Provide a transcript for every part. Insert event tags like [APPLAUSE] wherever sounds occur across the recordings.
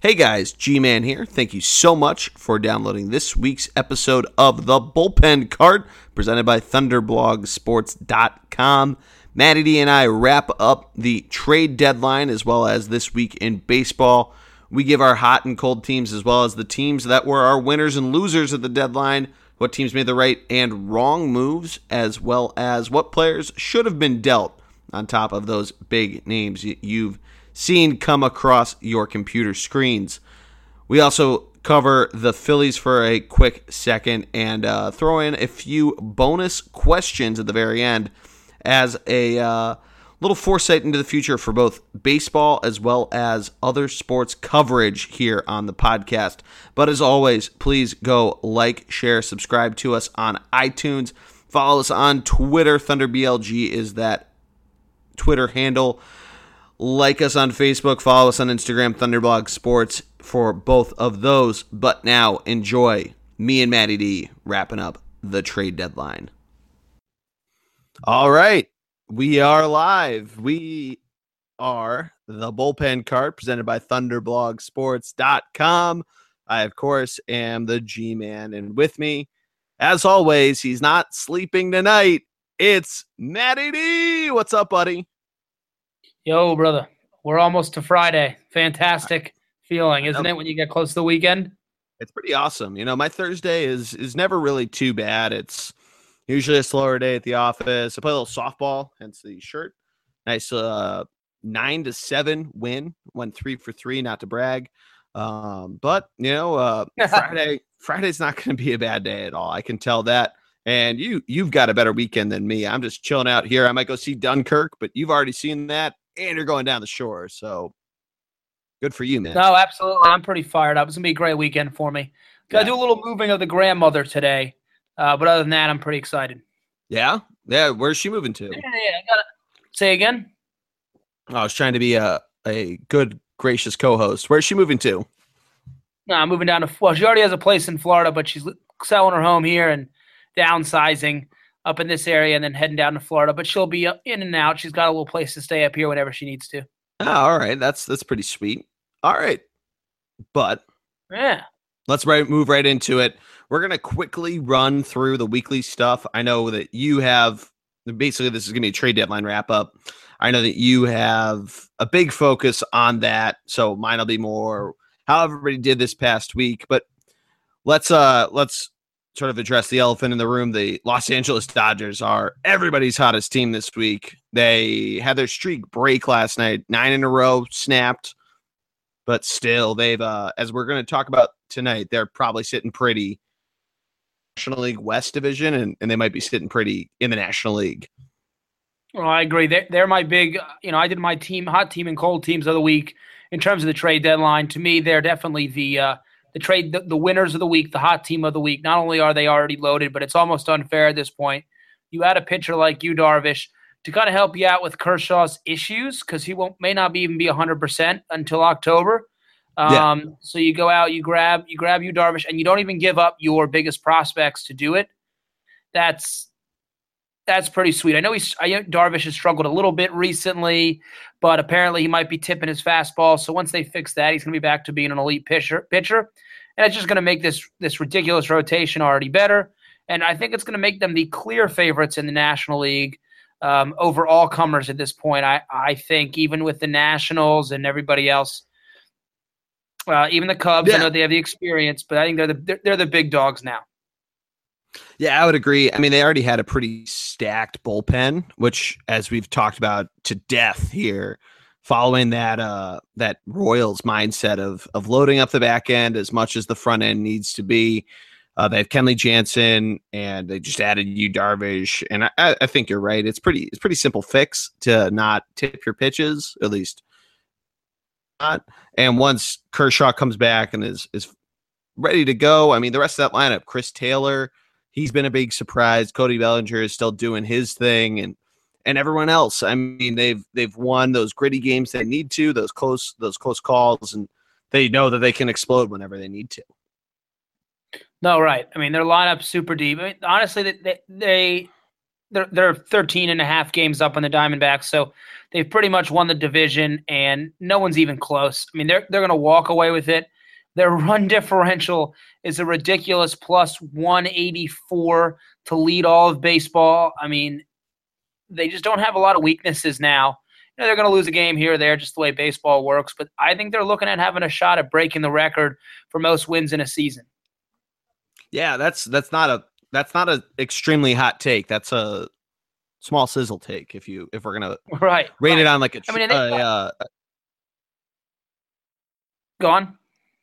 Hey guys, G Man here. Thank you so much for downloading this week's episode of The Bullpen Cart, presented by ThunderblogSports.com. Matty D and I wrap up the trade deadline as well as this week in baseball. We give our hot and cold teams as well as the teams that were our winners and losers at the deadline, what teams made the right and wrong moves, as well as what players should have been dealt on top of those big names you've seen come across your computer screens. We also cover the Phillies for a quick second and uh, throw in a few bonus questions at the very end as a uh, little foresight into the future for both baseball as well as other sports coverage here on the podcast. But as always, please go like, share, subscribe to us on iTunes. Follow us on Twitter. ThunderBLG is that Twitter handle. Like us on Facebook, follow us on Instagram, Thunderblog Sports for both of those. But now enjoy me and Matty D wrapping up the trade deadline. All right. We are live. We are the bullpen cart presented by thunderblogsports.com. I, of course, am the G Man. And with me, as always, he's not sleeping tonight. It's Matty D. What's up, buddy? Yo, brother, we're almost to Friday. Fantastic feeling, isn't it, when you get close to the weekend? It's pretty awesome. You know, my Thursday is is never really too bad. It's usually a slower day at the office. I play a little softball, hence the shirt. Nice uh nine to seven win. Went three for three, not to brag. Um, but you know, uh [LAUGHS] Friday, Friday's not gonna be a bad day at all. I can tell that. And you you've got a better weekend than me. I'm just chilling out here. I might go see Dunkirk, but you've already seen that and you're going down the shore. So good for you, man. No, absolutely. I'm pretty fired up. It's gonna be a great weekend for me. Got to yeah. do a little moving of the grandmother today, uh, but other than that, I'm pretty excited. Yeah, yeah. Where's she moving to? Yeah, yeah. I gotta say again. I was trying to be a a good, gracious co-host. Where's she moving to? No, I'm moving down to. Well, she already has a place in Florida, but she's selling her home here and downsizing up in this area and then heading down to Florida. But she'll be in and out. She's got a little place to stay up here whenever she needs to. Oh, all right, that's that's pretty sweet. All right, but yeah, let's right move right into it. We're gonna quickly run through the weekly stuff. I know that you have basically this is gonna be a trade deadline wrap up. I know that you have a big focus on that, so mine'll be more how everybody did this past week. But let's uh let's sort of address the elephant in the room. The Los Angeles Dodgers are everybody's hottest team this week. They had their streak break last night, nine in a row snapped, but still, they've, uh, as we're going to talk about tonight, they're probably sitting pretty National League West Division, and, and they might be sitting pretty in the National League. Well, I agree. They're, they're my big, you know, I did my team, hot team and cold teams of the week in terms of the trade deadline. To me, they're definitely the, uh, the trade the, the, winners of the week, the hot team of the week. Not only are they already loaded, but it's almost unfair at this point. You add a pitcher like Yu Darvish to kind of help you out with Kershaw's issues because he won't may not be even be hundred percent until October. Um, yeah. So you go out, you grab you grab Yu Darvish, and you don't even give up your biggest prospects to do it. That's that's pretty sweet. I know he's I know Darvish has struggled a little bit recently, but apparently he might be tipping his fastball. So once they fix that, he's going to be back to being an elite pitcher. Pitcher, and it's just going to make this this ridiculous rotation already better. And I think it's going to make them the clear favorites in the National League um, over all comers at this point. I I think even with the Nationals and everybody else, uh, even the Cubs, yeah. I know they have the experience, but I think they're the they're, they're the big dogs now. Yeah, I would agree. I mean, they already had a pretty stacked bullpen, which, as we've talked about to death here, following that uh that Royals mindset of of loading up the back end as much as the front end needs to be. Uh, they have Kenley Jansen, and they just added Yu Darvish, and I, I think you're right. It's pretty it's pretty simple fix to not tip your pitches, at least not. And once Kershaw comes back and is is ready to go, I mean, the rest of that lineup, Chris Taylor, he's been a big surprise. Cody Bellinger is still doing his thing, and and everyone else. I mean, they've they've won those gritty games they need to, those close those close calls, and they know that they can explode whenever they need to. No, right. I mean, they're their lineup's super deep. I mean, honestly, they, they they're they're 13 and a half games up on the Diamondbacks, so they've pretty much won the division, and no one's even close. I mean, they're they're going to walk away with it. Their run differential is a ridiculous plus 184 to lead all of baseball. I mean, they just don't have a lot of weaknesses now. You know, they're going to lose a game here or there, just the way baseball works. But I think they're looking at having a shot at breaking the record for most wins in a season. Yeah, that's that's not a that's not a extremely hot take. That's a small sizzle take. If you if we're gonna [LAUGHS] right rate right. it on like a I mean, uh, uh, go on.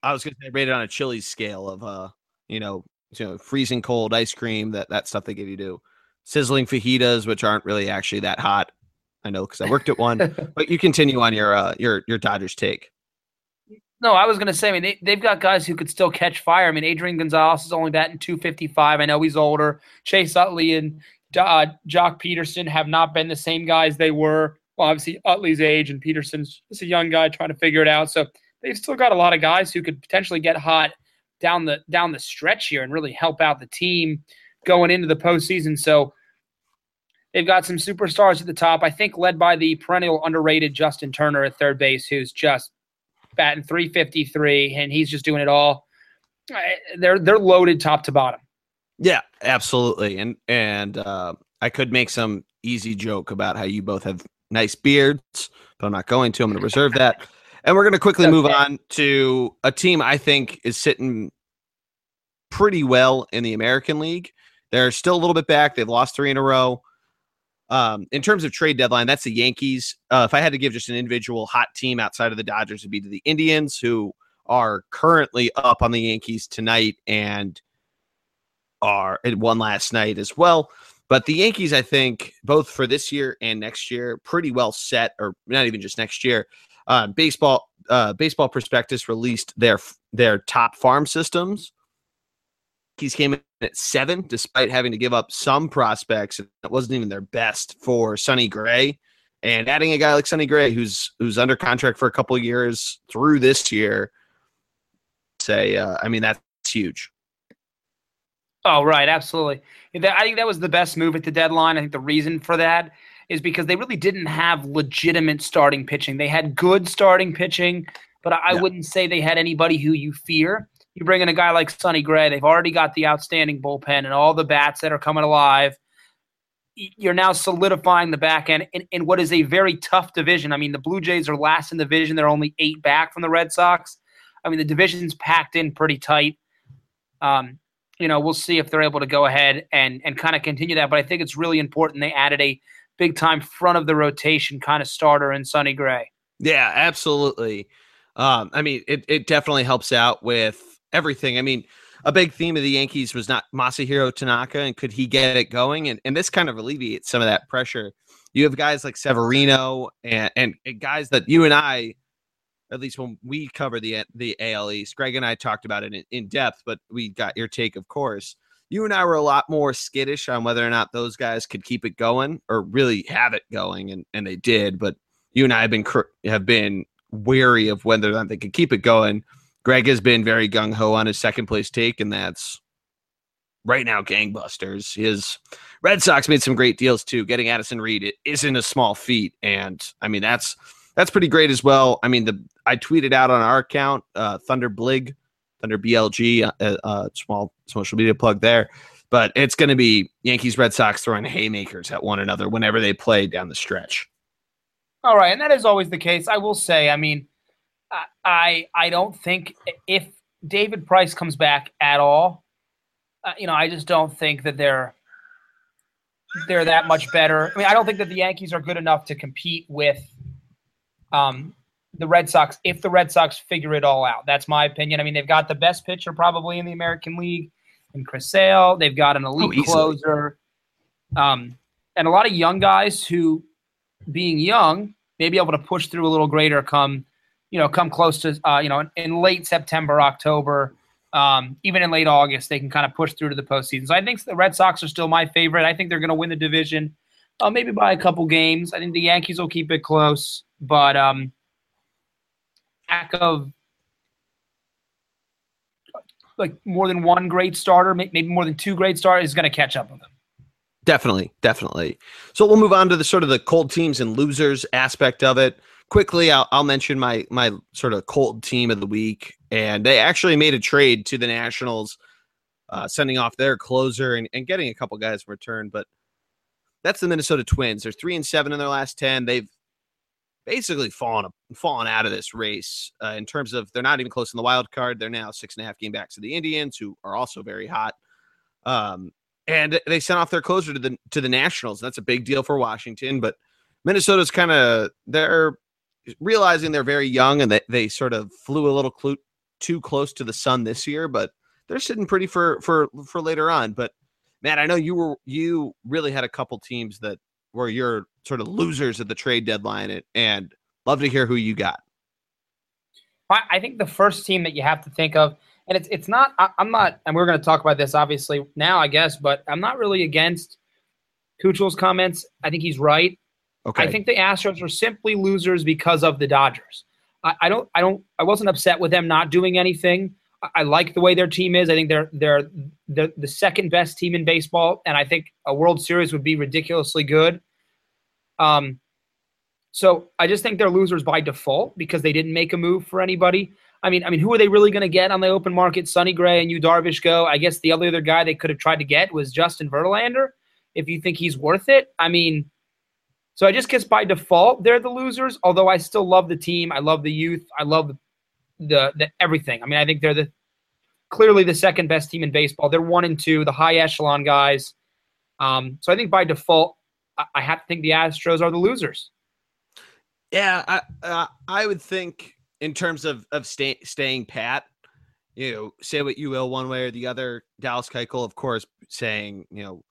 I was gonna say rate it on a Chili's scale of uh you know you know freezing cold ice cream that that stuff they give you to sizzling fajitas which aren't really actually that hot. I know because I worked at one. [LAUGHS] but you continue on your uh your your Dodgers take. No, I was going to say, I mean, they, they've got guys who could still catch fire. I mean, Adrian Gonzalez is only batting 255. I know he's older. Chase Utley and uh, Joc Pederson have not been the same guys they were. Well, obviously, Utley's age and Pederson's just a young guy trying to figure it out. So they've still got a lot of guys who could potentially get hot down the down the stretch here and really help out the team going into the postseason. So they've got some superstars at the top. I think led by the perennial underrated Justin Turner at third base, who's just batting 353, and he's just doing it all. They're they're loaded top to bottom. Yeah, absolutely. And and uh, I could make some easy joke about how you both have nice beards, but I'm not going to. I'm going to reserve that. And we're going to quickly move on to a team I think is sitting pretty well in the American League. They're still a little bit back. They've lost three in a row. Um, in terms of trade deadline, that's the Yankees. Uh, if I had to give just an individual hot team outside of the Dodgers, it'd be to the Indians, who are currently up on the Yankees tonight and are it won last night as well. But the Yankees, I think, both for this year and next year, pretty well set, or not even just next year. Uh, baseball, uh, baseball prospectus released their their top farm systems. He's came in at seven, despite having to give up some prospects. It wasn't even their best for Sonny Gray, and adding a guy like Sonny Gray, who's who's under contract for a couple years through this year. Say, uh, I mean, that's huge. Oh, right, absolutely. I think that was the best move at the deadline. I think the reason for that is because they really didn't have legitimate starting pitching. They had good starting pitching, but I yeah. wouldn't say they had anybody who you fear. You bring in a guy like Sonny Gray, they've already got the outstanding bullpen and all the bats that are coming alive. You're now solidifying the back end in, in what is a very tough division. I mean, the Blue Jays are last in the division. They're only eight back from the Red Sox. I mean, the division's packed in pretty tight. Um, you know, we'll see if they're able to go ahead and and kind of continue that. But I think it's really important they added a big time front of the rotation kind of starter in Sonny Gray. Yeah, absolutely. Um, I mean, it it definitely helps out with everything. I mean, a big theme of the Yankees was not Masahiro Tanaka, and could he get it going? And and this kind of alleviates some of that pressure. You have guys like Severino and, and, and guys that you and I at least when we cover the the AL East, Greg and I talked about it in, in depth, but we got your take, of course. You and I were a lot more skittish on whether or not those guys could keep it going or really have it going, and and they did. But you and I have been have been wary of whether or not they could keep it going. Greg has been very gung ho on his second place take, and that's right now gangbusters. His Red Sox made some great deals too. Getting Addison Reed it isn't a small feat, and I mean that's that's pretty great as well. I mean, the I tweeted out on our account, uh, Thunder Blig, Thunder BLG, uh, uh, small social media plug there. But it's going to be Yankees Red Sox throwing haymakers at one another whenever they play down the stretch. All right, and that is always the case. I will say, I mean, I I don't think if David Price comes back at all, uh, you know, I just don't think that they're they're that much better. I mean, I don't think that the Yankees are good enough to compete with um, the Red Sox if the Red Sox figure it all out. That's my opinion. I mean, they've got the best pitcher probably in the American League in Chris Sale. They've got an elite oh, closer. Um, and a lot of young guys who, being young, may be able to push through a little greater come, you know, come close to, uh, you know, in, in, late September, October, um, even in late August, they can kind of push through to the postseason. So I think the Red Sox are still my favorite. I think they're going to win the division, uh, maybe by a couple games. I think the Yankees will keep it close but um, lack of like more than one great starter, maybe more than two great starters, is going to catch up with them. Definitely, definitely. So we'll move on to the sort of the cold teams and losers aspect of it. Quickly, I'll, I'll mention my my sort of cold team of the week, and they actually made a trade to the Nationals, uh, sending off their closer and, and getting a couple guys in return. But that's the Minnesota Twins. They're three and seven in their last ten. They've basically falling fallen out of this race uh, in terms of they're not even close in the wild card. They're now six and a half game backs to the Indians, who are also very hot. Um, and they sent off their closer to the to the Nationals. That's a big deal for Washington, but Minnesota's kind of they're realizing they're very young and they, they sort of flew a little cl- too close to the sun this year, but they're sitting pretty for for for later on. But man, I know you were you really had a couple teams that were your sort of losers at the trade deadline, and, and love to hear who you got. I think the first team that you have to think of, and it's it's not. I, am not, and we're going to talk about this obviously now, I guess, but I'm not really against Keuchel's comments. I think he's right. Okay. I think the Astros are simply losers because of the Dodgers. I, I don't. I don't. I wasn't upset with them not doing anything. I, I like the way their team is. I think they're they're the the second best team in baseball, and I think a World Series would be ridiculously good. Um, so I just think they're losers by default because they didn't make a move for anybody. I mean, I mean, who are they really going to get on the open market? Sonny Gray and Yu Darvish go. I guess the other other guy they could have tried to get was Justin Verlander. If you think he's worth it, I mean, so I just guess by default they're the losers. Although I still love the team, I love the youth, I love the the, the everything. I mean, I think they're the clearly the second best team in baseball. They're one and two, the high echelon guys. Um, so I think by default, I, have to think the Astros are the losers. Yeah, I uh, I would think in terms of of stay, staying pat, you know, say what you will one way or the other. Dallas Keuchel, of course, saying you know,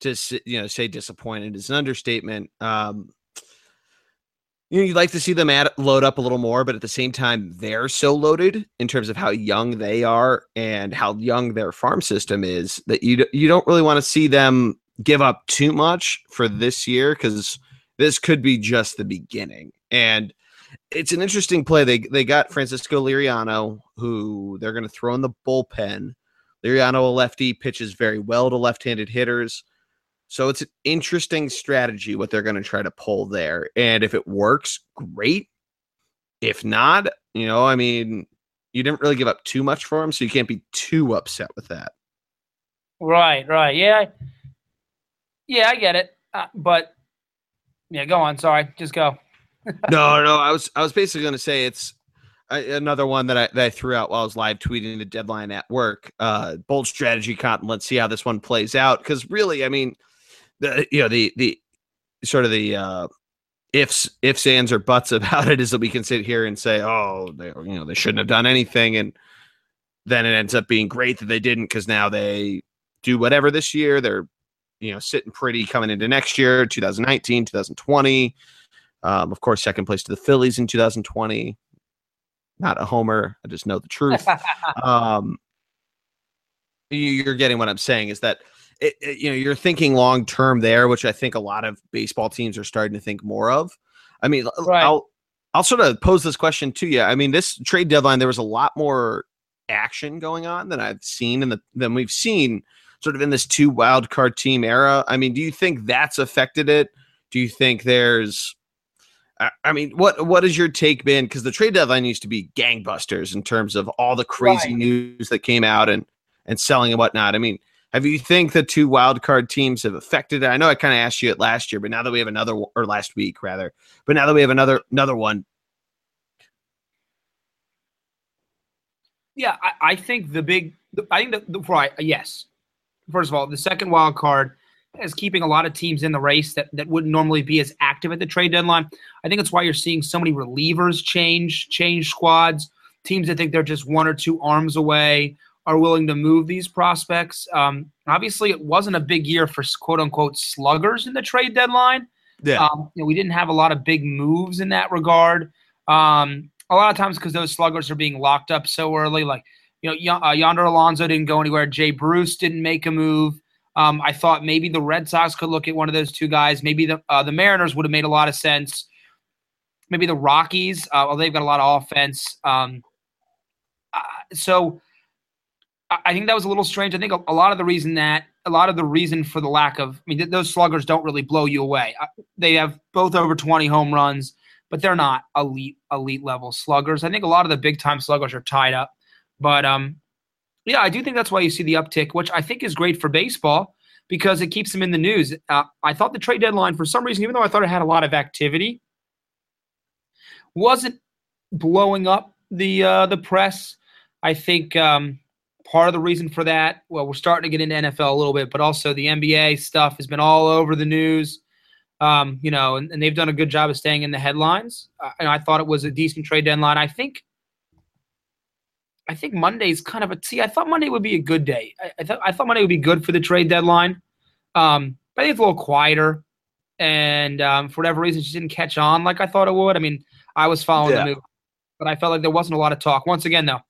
to you know, say disappointed is an understatement. Um, you know, you'd like to see them add load up a little more, but at the same time, they're so loaded in terms of how young they are and how young their farm system is that you you don't really want to see them give up too much for this year because this could be just the beginning. And it's an interesting play. They they got Francisco Liriano, who they're going to throw in the bullpen. Liriano, a lefty, pitches very well to left-handed hitters. So it's an interesting strategy what they're going to try to pull there. And if it works, great. If not, you know, I mean, you didn't really give up too much for him, so you can't be too upset with that. Right, right. Yeah. Yeah, I get it. Uh, but yeah, go on. Sorry. Just go. [LAUGHS] no, no, I was I was basically going to say it's another one that I, that I threw out while I was live tweeting the deadline at work. Uh, bold strategy, Cotton. Let's see how this one plays out. Because really, I mean, the you know the the sort of the uh, ifs ifs ands or buts [LAUGHS] about it is that we can sit here and say oh they you know they shouldn't have done anything and then it ends up being great that they didn't because now they do whatever this year they're you know sitting pretty coming into next year 2019 2020 um, of course second place to the phillies in 2020 not a homer i just know the truth [LAUGHS] um, you're getting what i'm saying is that it, it, you know you're thinking long term there, which I think a lot of baseball teams are starting to think more of. I mean, right. I'll I'll sort of pose this question to you. I mean, this trade deadline there was a lot more action going on than I've seen in the than we've seen sort of in this two wild card team era. I mean, do you think that's affected it? Do you think there's I mean, what what has your take been? Because the trade deadline used to be gangbusters in terms of all the crazy right. news that came out and and selling and whatnot. I mean, have you think the two wild card teams have affected it? I know I kind of asked you it last year, but now that we have another or last week rather, but now that we have another another one. Yeah, I, I think the big I think the, the right yes. First of all, the second wild card is keeping a lot of teams in the race that, that wouldn't normally be as active at the trade deadline. I think it's why you're seeing so many relievers change, change squads, teams that think they're just one or two arms away are willing to move these prospects. Um, obviously, it wasn't a big year for quote unquote sluggers in the trade deadline. Yeah. Um, you know, we didn't have a lot of big moves in that regard. Um, a lot of times because those sluggers are being locked up so early. Like, you know, uh, Yonder Alonso didn't go anywhere. Jay Bruce didn't make a move. Um, I thought maybe the Red Sox could look at one of those two guys. Maybe the uh, the Mariners would have made a lot of sense. Maybe the Rockies, uh, well, they've got a lot of offense. Um, uh, so I think that was a little strange. I think a, a, lot of the reason that a lot of the reason for the lack of, I mean, th- those sluggers don't really blow you away. They have both over 20 home runs, but they're not elite elite level sluggers. I think a lot of the big time sluggers are tied up. But um, yeah, I do think that's why you see the uptick, which I think is great for baseball because it keeps them in the news. Uh, I thought the trade deadline, for some reason, even though I thought it had a lot of activity, wasn't blowing up the uh, the press. I think um, part of the reason for that, well, we're starting to get into NFL a little bit, but also the NBA stuff has been all over the news. Um, you know, and, and, they've done a good job of staying in the headlines. Uh, and I thought it was a decent trade deadline. I think, I think Monday's kind of a see. I thought Monday would be a good day. I, I thought I thought Monday would be good for the trade deadline. Um, but I think it's a little quieter, and um, for whatever reason, just didn't catch on like I thought it would. I mean, I was following yeah. the move, but I felt like there wasn't a lot of talk. Once again, though,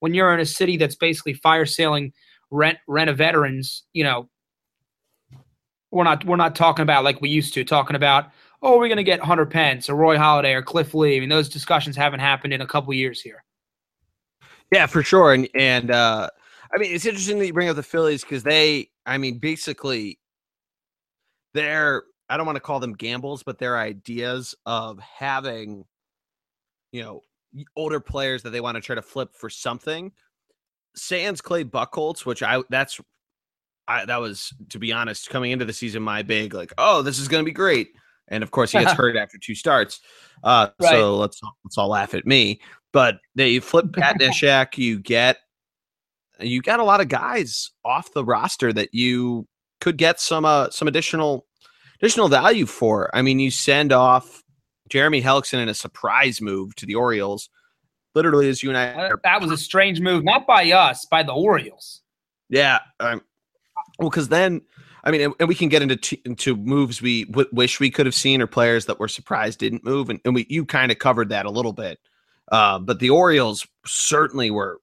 when you're in a city that's basically fire sailing rent rent a veterans, you know, we're not we're not talking about like we used to talking about oh we're going to get Hunter Pence or Roy Halladay or Cliff Lee. I mean those discussions haven't happened in a couple years here. Yeah, for sure. And and uh I mean it's interesting that you bring up the Phillies because they I mean basically they're I don't want to call them gambles, but their ideas of having you know older players that they want to try to flip for something. Sans Clay Buchholz, which I that's I that was to be honest coming into the season my big like oh this is going to be great and of course he gets [LAUGHS] hurt after two starts. Uh, right. So let's let's all laugh at me. But they flip [LAUGHS] Pat Neshek, you get you got a lot of guys off the roster that you could get some uh, some additional additional value for. I mean, you send off Jeremy Hellickson in a surprise move to the Orioles. Literally, as you and I. That was a strange move, not by us, by the Orioles. Yeah. Um, well, because then, I mean, and, and, we can get into t- into moves we w- wish we could have seen or players that were surprised didn't move, and, and we you kind of covered that a little bit. Uh, but the Orioles certainly were.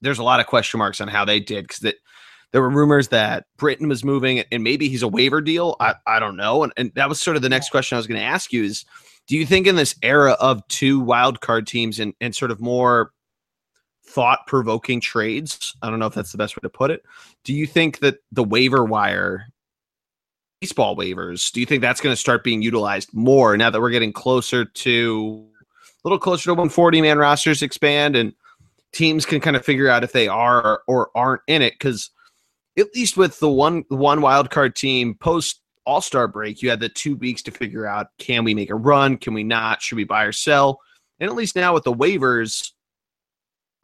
There's a lot of question marks on how they did because that there were rumors that Britton was moving and maybe he's a waiver deal. I, I don't know. And, and that was sort of the next question I was going to ask you is do you think in this era of two wild card teams and, and sort of more thought provoking trades, I don't know if that's the best way to put it. Do you think that the waiver wire, baseball waivers, do you think that's going to start being utilized more now that we're getting closer to little closer to 140 man rosters expand and teams can kind of figure out if they are or aren't in it? Because at least with the one one wild card team post all Star break, you had the two weeks to figure out can we make a run? Can we not? Should we buy or sell? And at least now with the waivers,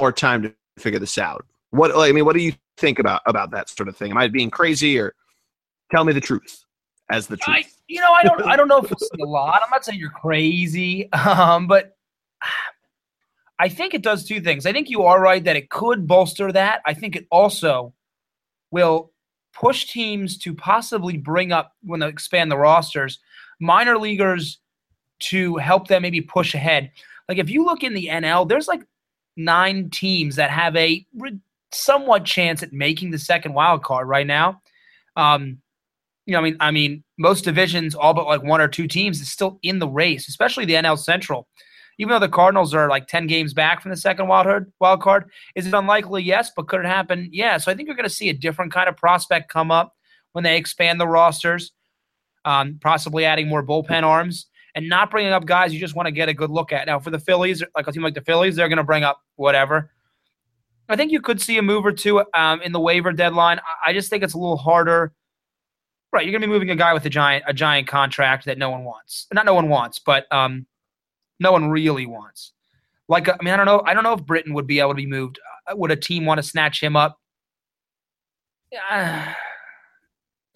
more time to figure this out. What I mean, what do you think about about that sort of thing? Am I being crazy or tell me the truth as the truth? I, you know, I don't I don't know if it's a lot. I'm not saying you're crazy, [LAUGHS] um, but I think it does two things. I think you are right that it could bolster that. I think it also will push teams to possibly bring up when they expand the rosters, minor leaguers to help them maybe push ahead. Like if you look in the NL, there's like nine teams that have a somewhat chance at making the second wild card right now. Um, you know, I mean, I mean, most divisions, all but like one or two teams, is still in the race, especially the NL Central even though the Cardinals are like 10 games back from the second wild card, wild card, is it unlikely? Yes, but could it happen? Yeah. So I think you're going to see a different kind of prospect come up when they expand the rosters, um, possibly adding more bullpen arms and not bringing up guys you just want to get a good look at. Now, for the Phillies, like a team like the Phillies, they're going to bring up whatever. I think you could see a move or two um, in the waiver deadline. I just think it's a little harder. Right, you're going to be moving a guy with a giant a giant contract that no one wants. Not no one wants, but um, no one really wants. Like, I mean, I don't know. I don't know if Britton would be able to be moved. Uh, would a team want to snatch him up? [SIGHS]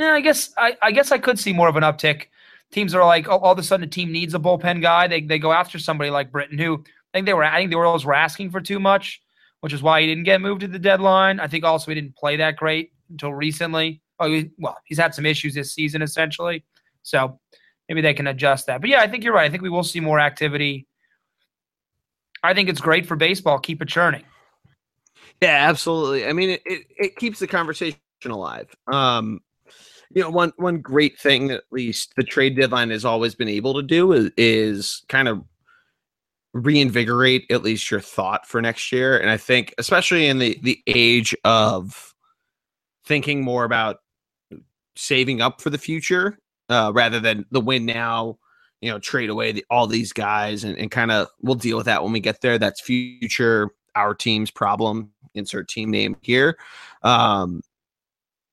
Yeah. I guess I, I guess I could see more of an uptick. Teams are like, oh, all of a sudden, a team needs a bullpen guy. They they go after somebody like Britton, who I think they were. I think the Orioles were asking for too much, which is why he didn't get moved to the deadline. I think also he didn't play that great until recently. Oh, he, well, he's had some issues this season essentially. So maybe they can adjust that. But yeah, I think you're right. I think we will see more activity. I think it's great for baseball. Keep it churning. Yeah, absolutely. I mean, it, it, it keeps the conversation alive. Um, you know, one one great thing at least the trade deadline has always been able to do is, is kind of reinvigorate at least your thought for next year. And I think, especially in the the age of thinking more about saving up for the future uh, rather than the win now, you know, trade away the, all these guys and, and kind of we'll deal with that when we get there. That's future our team's problem. Insert team name here. Um,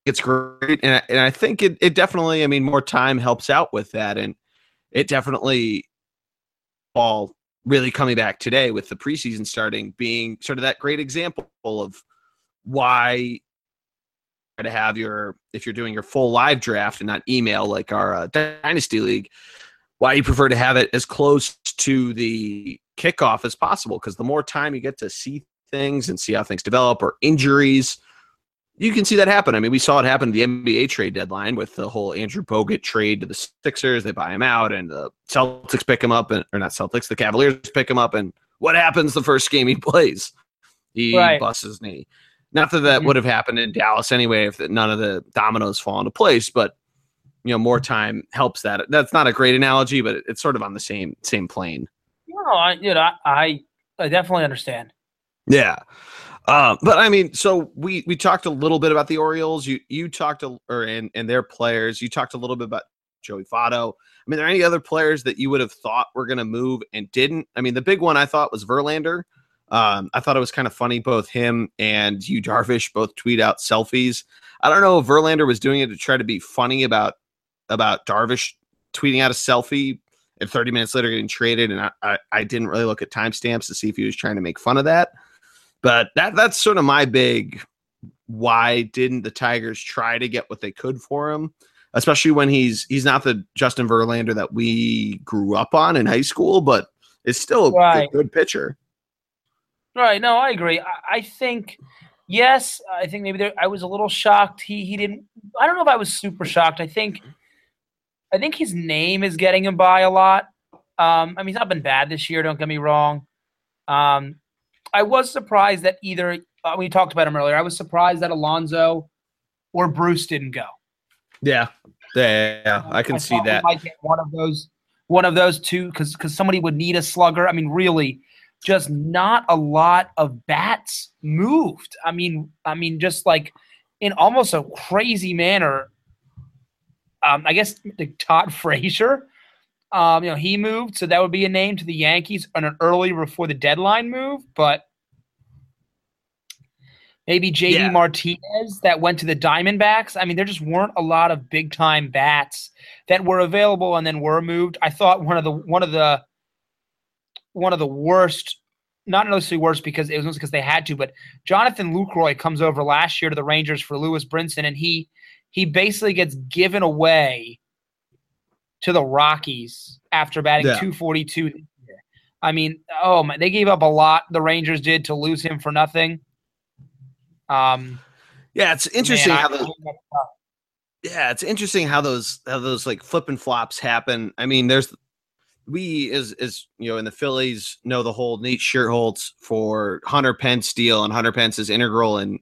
it's great, and I, and I think it it definitely. I mean, more time helps out with that, and it definitely all really coming back today with the preseason starting being sort of that great example of why to have your if you're doing your full live draft and not email like our uh, dynasty league why you prefer to have it as close to the kickoff as possible because the more time you get to see things and see how things develop or injuries you can see that happen. I mean, we saw it happen at the NBA trade deadline with the whole Andrew Bogut trade to the Sixers. They buy him out, and the Celtics pick him up, and or not Celtics, the Cavaliers pick him up, and what happens the first game he plays? He right. busts his knee. Not that that mm-hmm. would have happened in Dallas anyway if none of the dominoes fall into place, but you know, more time helps that. That's not a great analogy, but it's sort of on the same same plane. No, I you know I I definitely understand. Yeah. Uh, but I mean, so we we talked a little bit about the Orioles. You you talked to, or and and their players. You talked a little bit about Joey Votto. I mean, are there any other players that you would have thought were going to move and didn't? I mean, the big one I thought was Verlander. Um, I thought it was kind of funny. Both him and Yu Darvish both tweet out selfies. I don't know if Verlander was doing it to try to be funny about about Darvish tweeting out a selfie and 30 minutes later getting traded, and I, I, I didn't really look at timestamps to see if he was trying to make fun of that. But that that's sort of my big why didn't the Tigers try to get what they could for him? Especially when he's he's not the Justin Verlander that we grew up on in high school, but is still right. a good pitcher. Right. No, I agree. I, I think yes, I think maybe there, I was a little shocked. He he didn't. I don't know if I was super shocked. I think I think his name is getting him by a lot. Um, I mean, he's not been bad this year. Don't get me wrong. Um, I was surprised that either uh, we talked about him earlier. I was surprised that Alonso or Bruce didn't go. Yeah, yeah, yeah I can I see that. Get one of those, one of those two, because because somebody would need a slugger. I mean, really, just not a lot of bats moved. I mean, I mean, just like in almost a crazy manner. Um, I guess Todd [LAUGHS] Frazier um, you know, he moved, so that would be a name to the Yankees on an early before the deadline move, but maybe JD yeah. Martinez that went to the Diamondbacks. I mean, there just weren't a lot of big time bats that were available and then were moved. I thought one of the one of the one of the worst, not necessarily worst because it was because they had to, but Jonathan Lucroy comes over last year to the Rangers for Lewis Brinson, and he he basically gets given away to the Rockies after batting yeah. 242. I mean, oh my, they gave up a lot. The Rangers did to lose him for nothing. Um, yeah, it's interesting man, how those. Yeah, it's interesting how those how those like flip and flops happen. I mean, there's we as as you know in the Phillies know the whole Nate Schierholtz for Hunter Pence deal, and Hunter Pence is integral in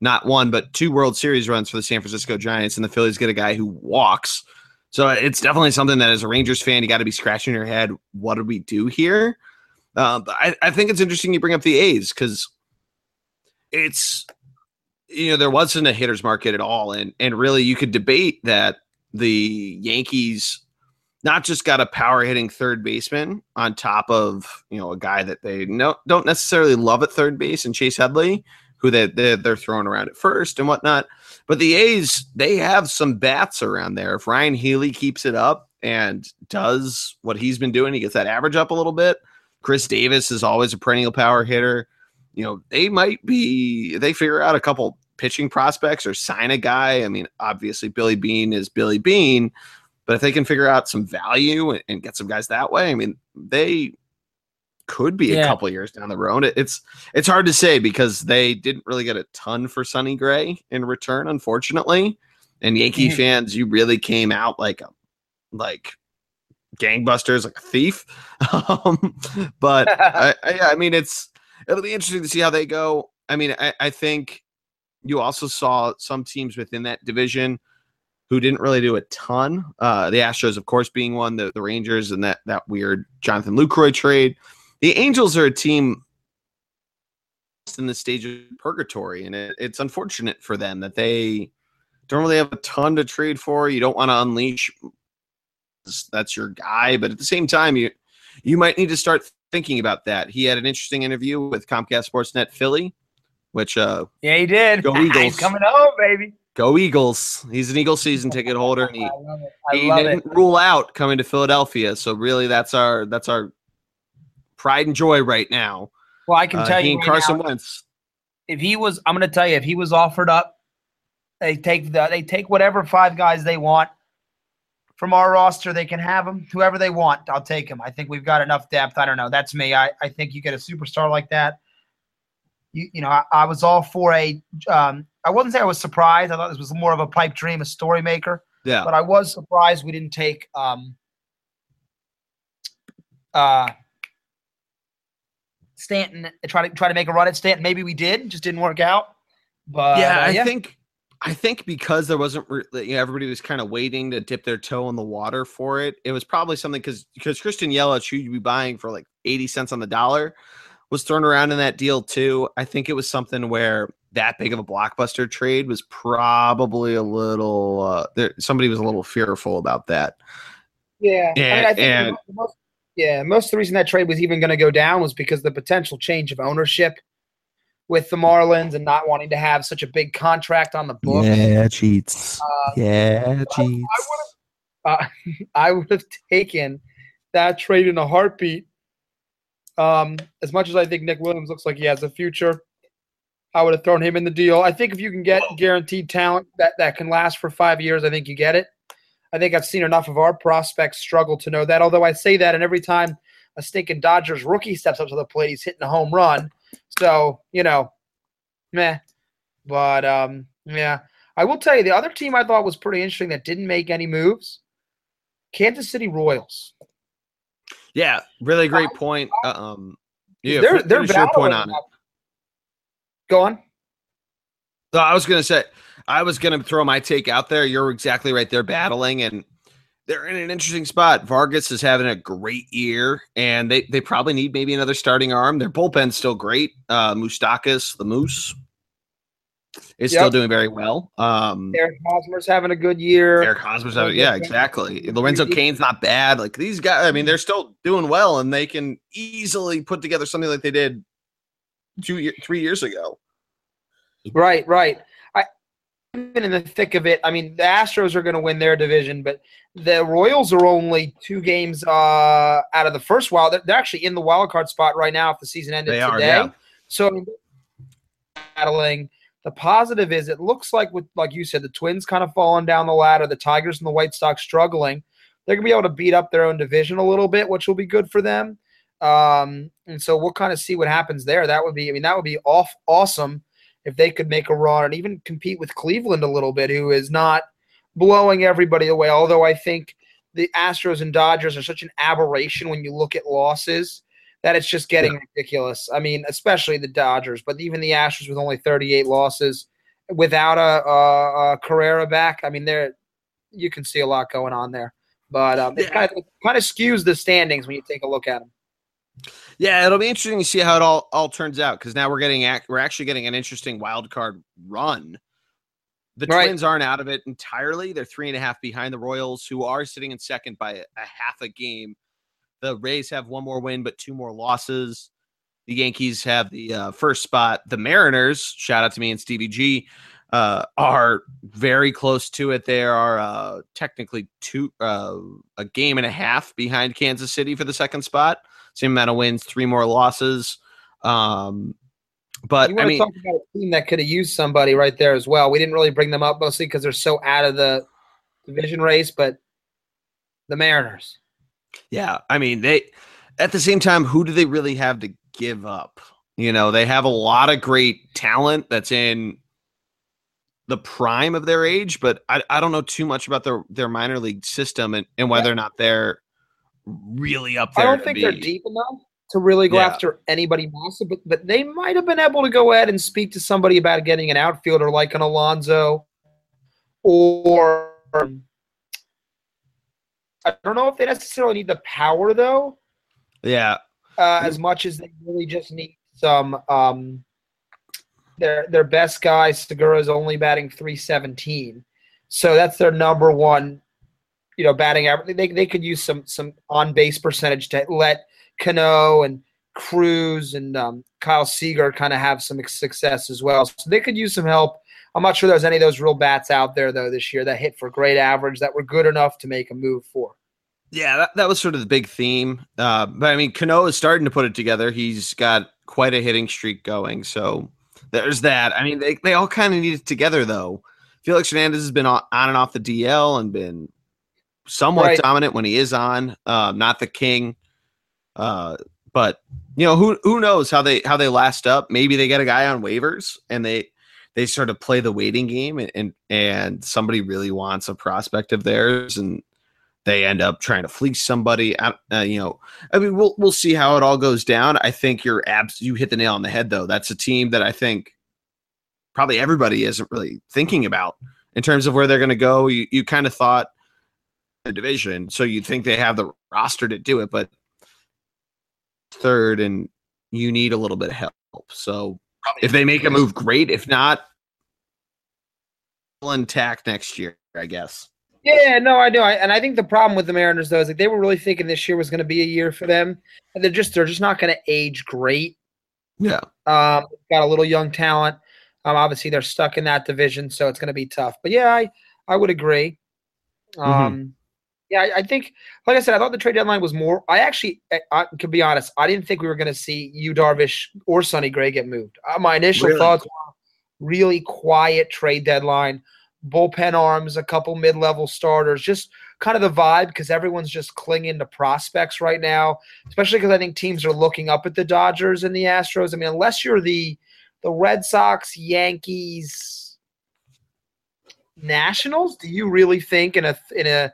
not one but two World Series runs for the San Francisco Giants, and the Phillies get a guy who walks so it's definitely something that as a Rangers fan, you got to be scratching your head. What did we do here? Uh, I, I think it's interesting you bring up the A's because it's you know there wasn't a hitters market at all, and and really you could debate that the Yankees not just got a power hitting third baseman on top of you know a guy that they no, don't necessarily love at third base and Chase Headley, who they, they they're throwing around at first and whatnot. But the A's, they have some bats around there. If Ryan Healy keeps it up and does what he's been doing, he gets that average up a little bit. Khris Davis is always a perennial power hitter. You know, they might be, they figure out a couple pitching prospects or sign a guy. I mean, obviously, Billy Beane is Billy Beane, but if they can figure out some value and, and get some guys that way, I mean, they could be yeah. a couple years down the road. It's it's hard to say because they didn't really get a ton for Sonny Gray in return, unfortunately. And Yankee mm-hmm. fans, you really came out like a like gangbusters, like a thief. [LAUGHS] um, but [LAUGHS] I, I, I, mean, it's it'll be interesting to see how they go. I mean, I, I think you also saw some teams within that division who didn't really do a ton. Uh, the Astros, of course, being one, the, the Rangers, and that that weird Jonathan Lucroy trade the Angels are a team in the stage of purgatory, and it, it's unfortunate for them that they don't really have a ton to trade for. You don't want to unleash that's your guy, but at the same time, you you might need to start thinking about that. He had an interesting interview with Comcast Sportsnet Philly, which uh yeah he did. Go [LAUGHS] Eagles! Coming home, baby. Go Eagles! He's an Eagle season [LAUGHS] ticket holder, and he he didn't it. rule out coming to Philadelphia. So really, that's our that's our pride and joy right now. Well, I can uh, tell you, right Carson now, Wentz. If he was, I'm going to tell you, if he was offered up, they take the they take whatever five guys they want from our roster. They can have them, whoever they want. I'll take them. I think we've got enough depth. I don't know. That's me. I, I think you get a superstar like that. You, you know, I, I was all for a. Um, I wouldn't say I was surprised. I thought this was more of a pipe dream, a story maker. Yeah. But I was surprised we didn't take um, uh, Stanton. Try to try to make a run at Stanton. Maybe we did, just didn't work out. But yeah, uh, yeah. I think I think because there wasn't, you know, everybody was kind of waiting to dip their toe in the water for it. It was probably something because because Christian Yelich, who you'd be buying for like eighty cents on the dollar, was thrown around in that deal too. I think it was something where that big of a blockbuster trade was probably a little. Uh, there, somebody was a little fearful about that. Yeah, and, I, mean, I and most, yeah, most of the reason that trade was even going to go down was because the potential change of ownership with the Marlins and not wanting to have such a big contract on the books. Yeah, cheats. Uh, yeah, cheats. I, I would have [LAUGHS] taken that trade in a heartbeat. Um, as much as I think Nick Williams looks like he has a future, I would have thrown him in the deal. I think if you can get guaranteed talent that, that can last for five years, I think you get it. I think I've seen enough of our prospects struggle to know that. Although I say that, and every time a stinking Dodgers rookie steps up to the plate, he's hitting a home run. So, you know, meh. But um, yeah. I will tell you the other team I thought was pretty interesting that didn't make any moves. Kansas City Royals. Yeah, really great point. Uh, um, yeah, they're they're your point on it. Go on. So I was gonna say, I was gonna throw my take out there. You're exactly right. They're battling, and they're in an interesting spot. Vargas is having a great year, and they, they probably need maybe another starting arm. Their bullpen's still great. Uh, Moustakas, the Moose, is yep. still doing very well. Um, Eric Hosmer's having a good year. Eric Hosmer's having, yeah, exactly. Lorenzo Cain's not bad. Like these guys, I mean, they're still doing well, and they can easily put together something like they did two, three years ago. Right, right I even in the thick of it. I mean, the Astros are going to win their division, but the Royals are only two games uh, out of the first wild. They're, they're, actually in the wild card spot right now if the season ended they today. Are, yeah. So battling. The positive is it looks like with like you said, the Twins kind of falling down the ladder, the Tigers and the White Sox struggling. They're gonna be able to beat up their own division a little bit, which will be good for them. Um, and so we'll kind of see what happens there. That would be, I mean, that would be off awesome if they could make a run and even compete with Cleveland a little bit, who is not blowing everybody away. Although I think the Astros and Dodgers are such an aberration when you look at losses that it's just getting yeah. ridiculous. I mean, especially the Dodgers, but even the Astros with only 38 losses without a, a, a Correa back. I mean, there you can see a lot going on there. But um, it, kind of, it kind of skews the standings when you take a look at them. Yeah, it'll be interesting to see how it all all turns out because now we're getting we're actually getting an interesting wild card run. The right. Twins aren't out of it entirely. They're three and a half behind the Royals, who are sitting in second by a, a half a game. The Rays have one more win, but two more losses. The Yankees have the uh, first spot. The Mariners, shout out to me and Stevie G, uh, are very close to it. They are uh, technically two uh, a game and a half behind Kansas City for the second spot same amount of wins, three more losses. Um, but you want I mean, talk about a team that could have used somebody right there as well. We didn't really bring them up mostly because they're so out of the division race, but the Mariners. Yeah, I mean they. At the same time, who do they really have to give up? You know, they have a lot of great talent that's in the prime of their age, but I, I don't know too much about their their minor league system and, and whether or not they're really up there. I don't think be. they're deep enough to really go yeah. after anybody massive, but but they might have been able to go ahead and speak to somebody about getting an outfielder like an Alonso, or I don't know if they necessarily need the power though. Yeah, uh, as much as they really just need some. Um, their their best guy Segura is only batting 317, so that's their number one. You know, batting average. They they could use some some on base percentage to let Cano and Cruz and um, Kyle Seager kind of have some success as well. So they could use some help. I'm not sure there's any of those real bats out there though this year that hit for great average that were good enough to make a move for. Yeah, that, that was sort of the big theme. Uh, but I mean, Cano is starting to put it together. He's got quite a hitting streak going. So there's that. I mean, they, they all kind of need it together, though. Felix Hernandez has been on, and off the DL and been somewhat right. dominant when he is on. Uh, not the king, uh, but you know who who knows how they how they last up. Maybe they get a guy on waivers and they they sort of play the waiting game and and, and somebody really wants a prospect of theirs and they end up trying to fleece somebody. Uh, you know, I mean, we'll we'll see how it all goes down. I think you're abs you hit the nail on the head though. That's a team that I think probably everybody isn't really thinking about in terms of where they're going to go. You you kind of thought the division, so you'd think they have the roster to do it, but third, and you need a little bit of help. So probably if they make a move, great. If not, intact next year, I guess. Yeah, no, I know, I, and I think the problem with the Mariners though is like they were really thinking this year was going to be a year for them, and they're just they're just not going to age great. Yeah, um, got a little young talent. Um, obviously they're stuck in that division, so it's going to be tough. But yeah, I I would agree. Mm-hmm. Um, mm-hmm. Yeah, I, I, think, like I said, I thought the trade deadline was more. I actually, I, I to be honest, I didn't think we were going to see Yu Darvish or Sonny Gray get moved. Uh, my initial really? thoughts were really quiet trade deadline bullpen arms, a couple mid level starters, just kind of the vibe because everyone's just clinging to prospects right now, especially because I think teams are looking up at the Dodgers and the Astros. I mean, unless you're the the Red Sox, Yankees, Nationals, do you really think in a in a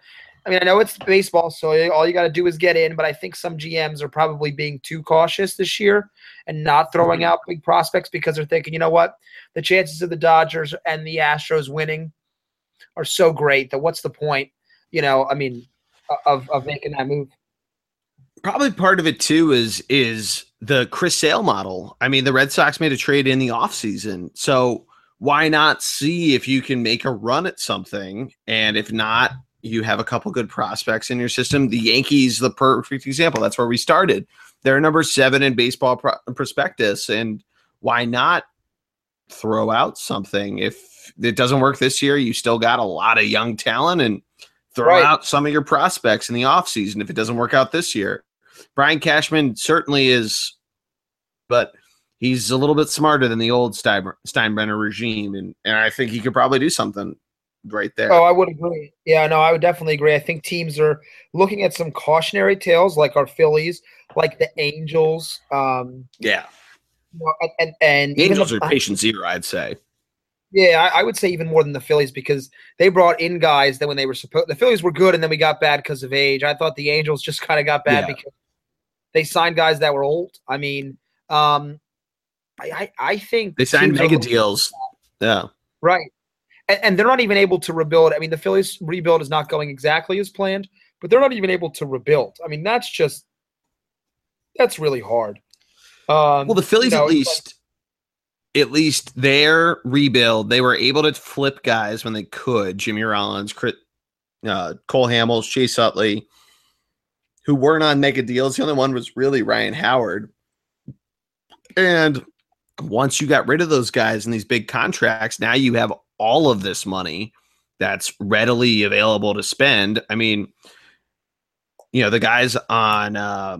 I mean, I know it's baseball, so all you got to do is get in, but I think some GMs are probably being too cautious this year and not throwing mm-hmm. out big prospects because they're thinking, you know what, the chances of the Dodgers and the Astros winning are so great that what's the point? You know, I mean, of of making that move. Probably part of it too is is the Chris Sale model. I mean, the Red Sox made a trade in the offseason. So why not see if you can make a run at something? And if not, you have a couple good prospects in your system. The Yankees, the perfect example. That's where we started. They're number seven in baseball pro- prospectus. And why not throw out something if it doesn't work this year, you still got a lot of young talent and throw right. out some of your prospects in the offseason if it doesn't work out this year. Brian Cashman certainly is, but he's a little bit smarter than the old Steinbrenner regime, and, and I think he could probably do something right there. Oh, I would agree. Yeah, no, I would definitely agree. I think teams are looking at some cautionary tales like our Phillies, like the Angels. Um, yeah. You know, and, and, and Angels the, are patient zero, I'd say. Yeah, I, I, would say even more than the Phillies because they brought in guys that when they were supposed the Phillies were good and then we got bad because of age. I thought the Angels just kind of got bad yeah. because they signed guys that were old. I mean, um, I, I, I think they signed mega deals. Yeah. Right. And, and they're not even able to rebuild. I mean, the Phillies rebuild is not going exactly as planned, but they're not even able to rebuild. I mean, that's just that's really hard. Um, well, the Phillies you know, at least at least their rebuild, they were able to flip guys when they could. Jimmy Rollins, Chris, uh, Cole Hamels, Chase Utley, who weren't on mega deals. The only one was really Ryan Howard. And once you got rid of those guys and these big contracts, now you have all of this money that's readily available to spend. I mean, you know, the guys on uh,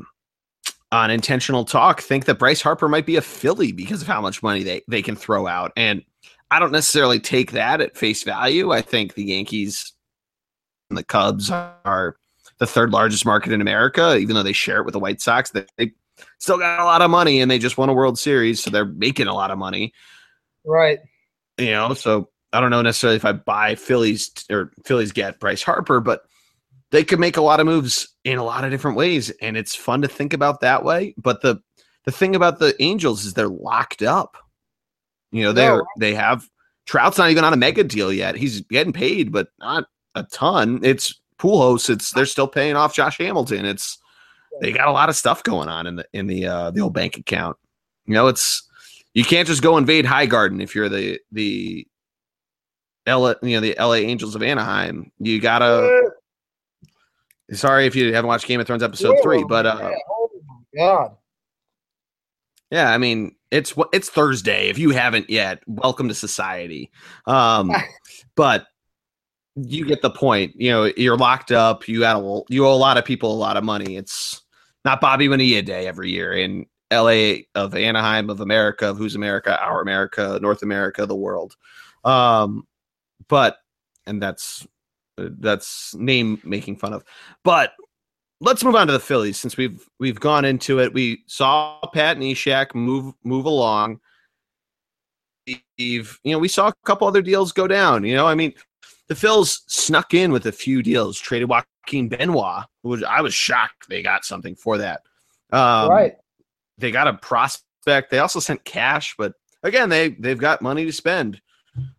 on intentional talk think that Bryce Harper might be a Philly because of how much money they, they can throw out. And I don't necessarily take that at face value. I think the Yankees and the Cubs are the third largest market in America, even though they share it with the White Sox. They, they still got a lot of money and they just won a World Series, so they're making a lot of money. Right. You know, so I don't know necessarily if I buy Phillies or Phillies get Bryce Harper, but they could make a lot of moves in a lot of different ways and it's fun to think about that way. But the the thing about the angels is they're locked up. You know they're they have trout's not even on a mega deal yet. He's getting paid but not a ton. It's Pujols it's they're still paying off josh hamilton. It's they got a lot of stuff going on in the in the uh, the old bank account. You know, it's you can't just go invade Highgarden if you're the the LA, you know the LA Angels of Anaheim. You gotta. Sorry if you haven't watched Game of Thrones episode yeah, three, but uh, oh my god. Yeah, I mean it's it's Thursday. If you haven't yet, welcome to society. Um, [LAUGHS] but you get the point. You know, you're locked up. You got a, you owe a lot of people a lot of money. It's not Bobby Bonilla Day every year in L.A. of Anaheim of America of Who's America, Our America, North America, the world. Um, but and that's that's name making fun of. But let's move on to the Phillies since we've we've gone into it. We saw Pat and Neshek move move along. We've, you know, we saw a couple other deals go down. You know, I mean, the Phils snuck in with a few deals, traded Joaquin Benoit, which I was shocked they got something for that. Um, right. They got a prospect. They also sent cash, but again, they they've got money to spend.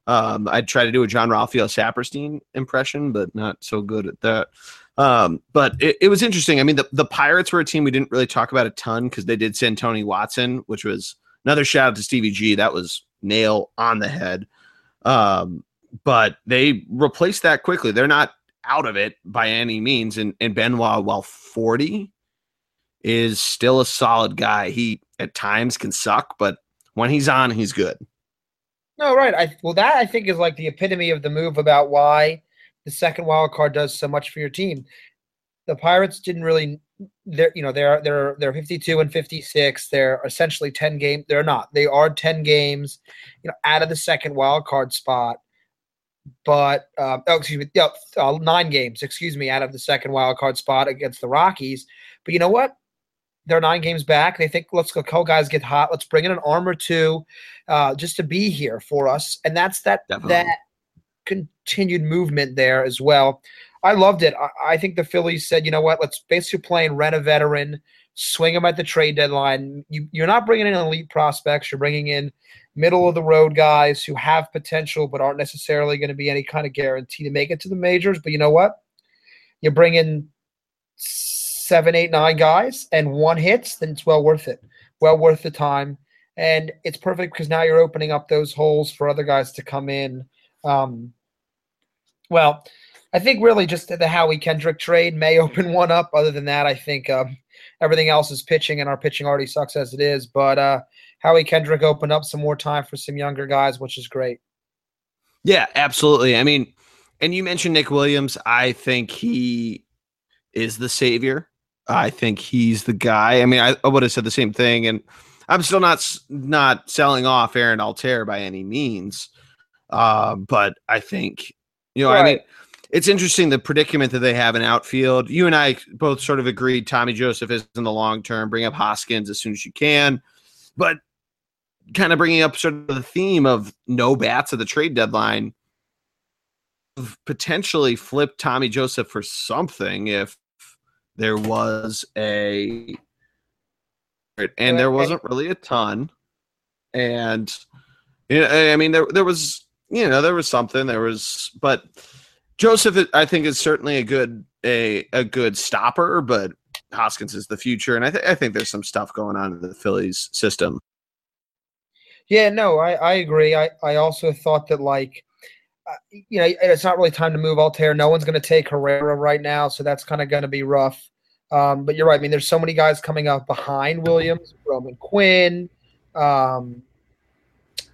Um, I'd try to do a John Raphael Saperstein impression, but not so good at that. Um, but it, it was interesting. I mean, the, the Pirates were a team we didn't really talk about a ton because they did send Tony Watson, which was another shout out to Stevie G. That was nail on the head. Um, but they replaced that quickly. They're not out of it by any means. And, and Benoit, while 40, is still a solid guy. He at times can suck, but when he's on, he's good. No, right. I well, that I think is like the epitome of the move about why the second wild card does so much for your team. The Pirates didn't really they're you know they're they're they're 52 and 56 they're essentially 10 game they're not they are 10 games you know out of the second wild card spot but uh, oh, excuse me, yeah, uh, nine games, excuse me, out of the second wild card spot against the Rockies. But you know what? They're nine games back. They think let's go, call guys get hot. Let's bring in an arm or two, uh, just to be here for us. And that's that Definitely. that continued movement there as well. I loved it. I, I, think the Phillies said, you know what? Let's basically play and rent a veteran, swing him at the trade deadline. You, you're not bringing in elite prospects. You're bringing in middle of the road guys who have potential but aren't necessarily going to be any kind of guarantee to make it to the majors. But you know what? You bring in seven, eight, nine guys and one hits, then it's well worth it. Well worth the time. And it's perfect because now you're opening up those holes for other guys to come in. Um, well, I think really just the Howie Kendrick trade may [LAUGHS] open one up. Other than that, I think um, everything else is pitching, and our pitching already sucks as it is. But uh, Howie Kendrick opened up some more time for some younger guys, which is great. Yeah, absolutely. I mean, and you mentioned Nick Williams. I think he is the savior. I think he's the guy. I mean, I, I would have said the same thing, and I'm still not not selling off Aaron Altherr by any means. Uh, but I think you know, right. I mean, it's interesting the predicament that they have in outfield. You and I both sort of agreed Tommy Joseph is in the long term. Bring up Hoskins as soon as you can, but kind of bringing up sort of the theme of no bats at the trade deadline potentially flip Tommy Joseph for something if there was a and there wasn't really a ton. And you know, I mean there there was you know there was something there was but Joseph I think is certainly a good a a good stopper but Hoskins is the future and I, th- I think there's some stuff going on in the Phillies system. Yeah, no, I, I agree. I, I also thought that like you know it's not really time to move Altherr. No one's going to take Herrera right now, so that's kind of going to be rough. Um, but you're right. I mean, there's so many guys coming up behind Williams, Roman Quinn, um,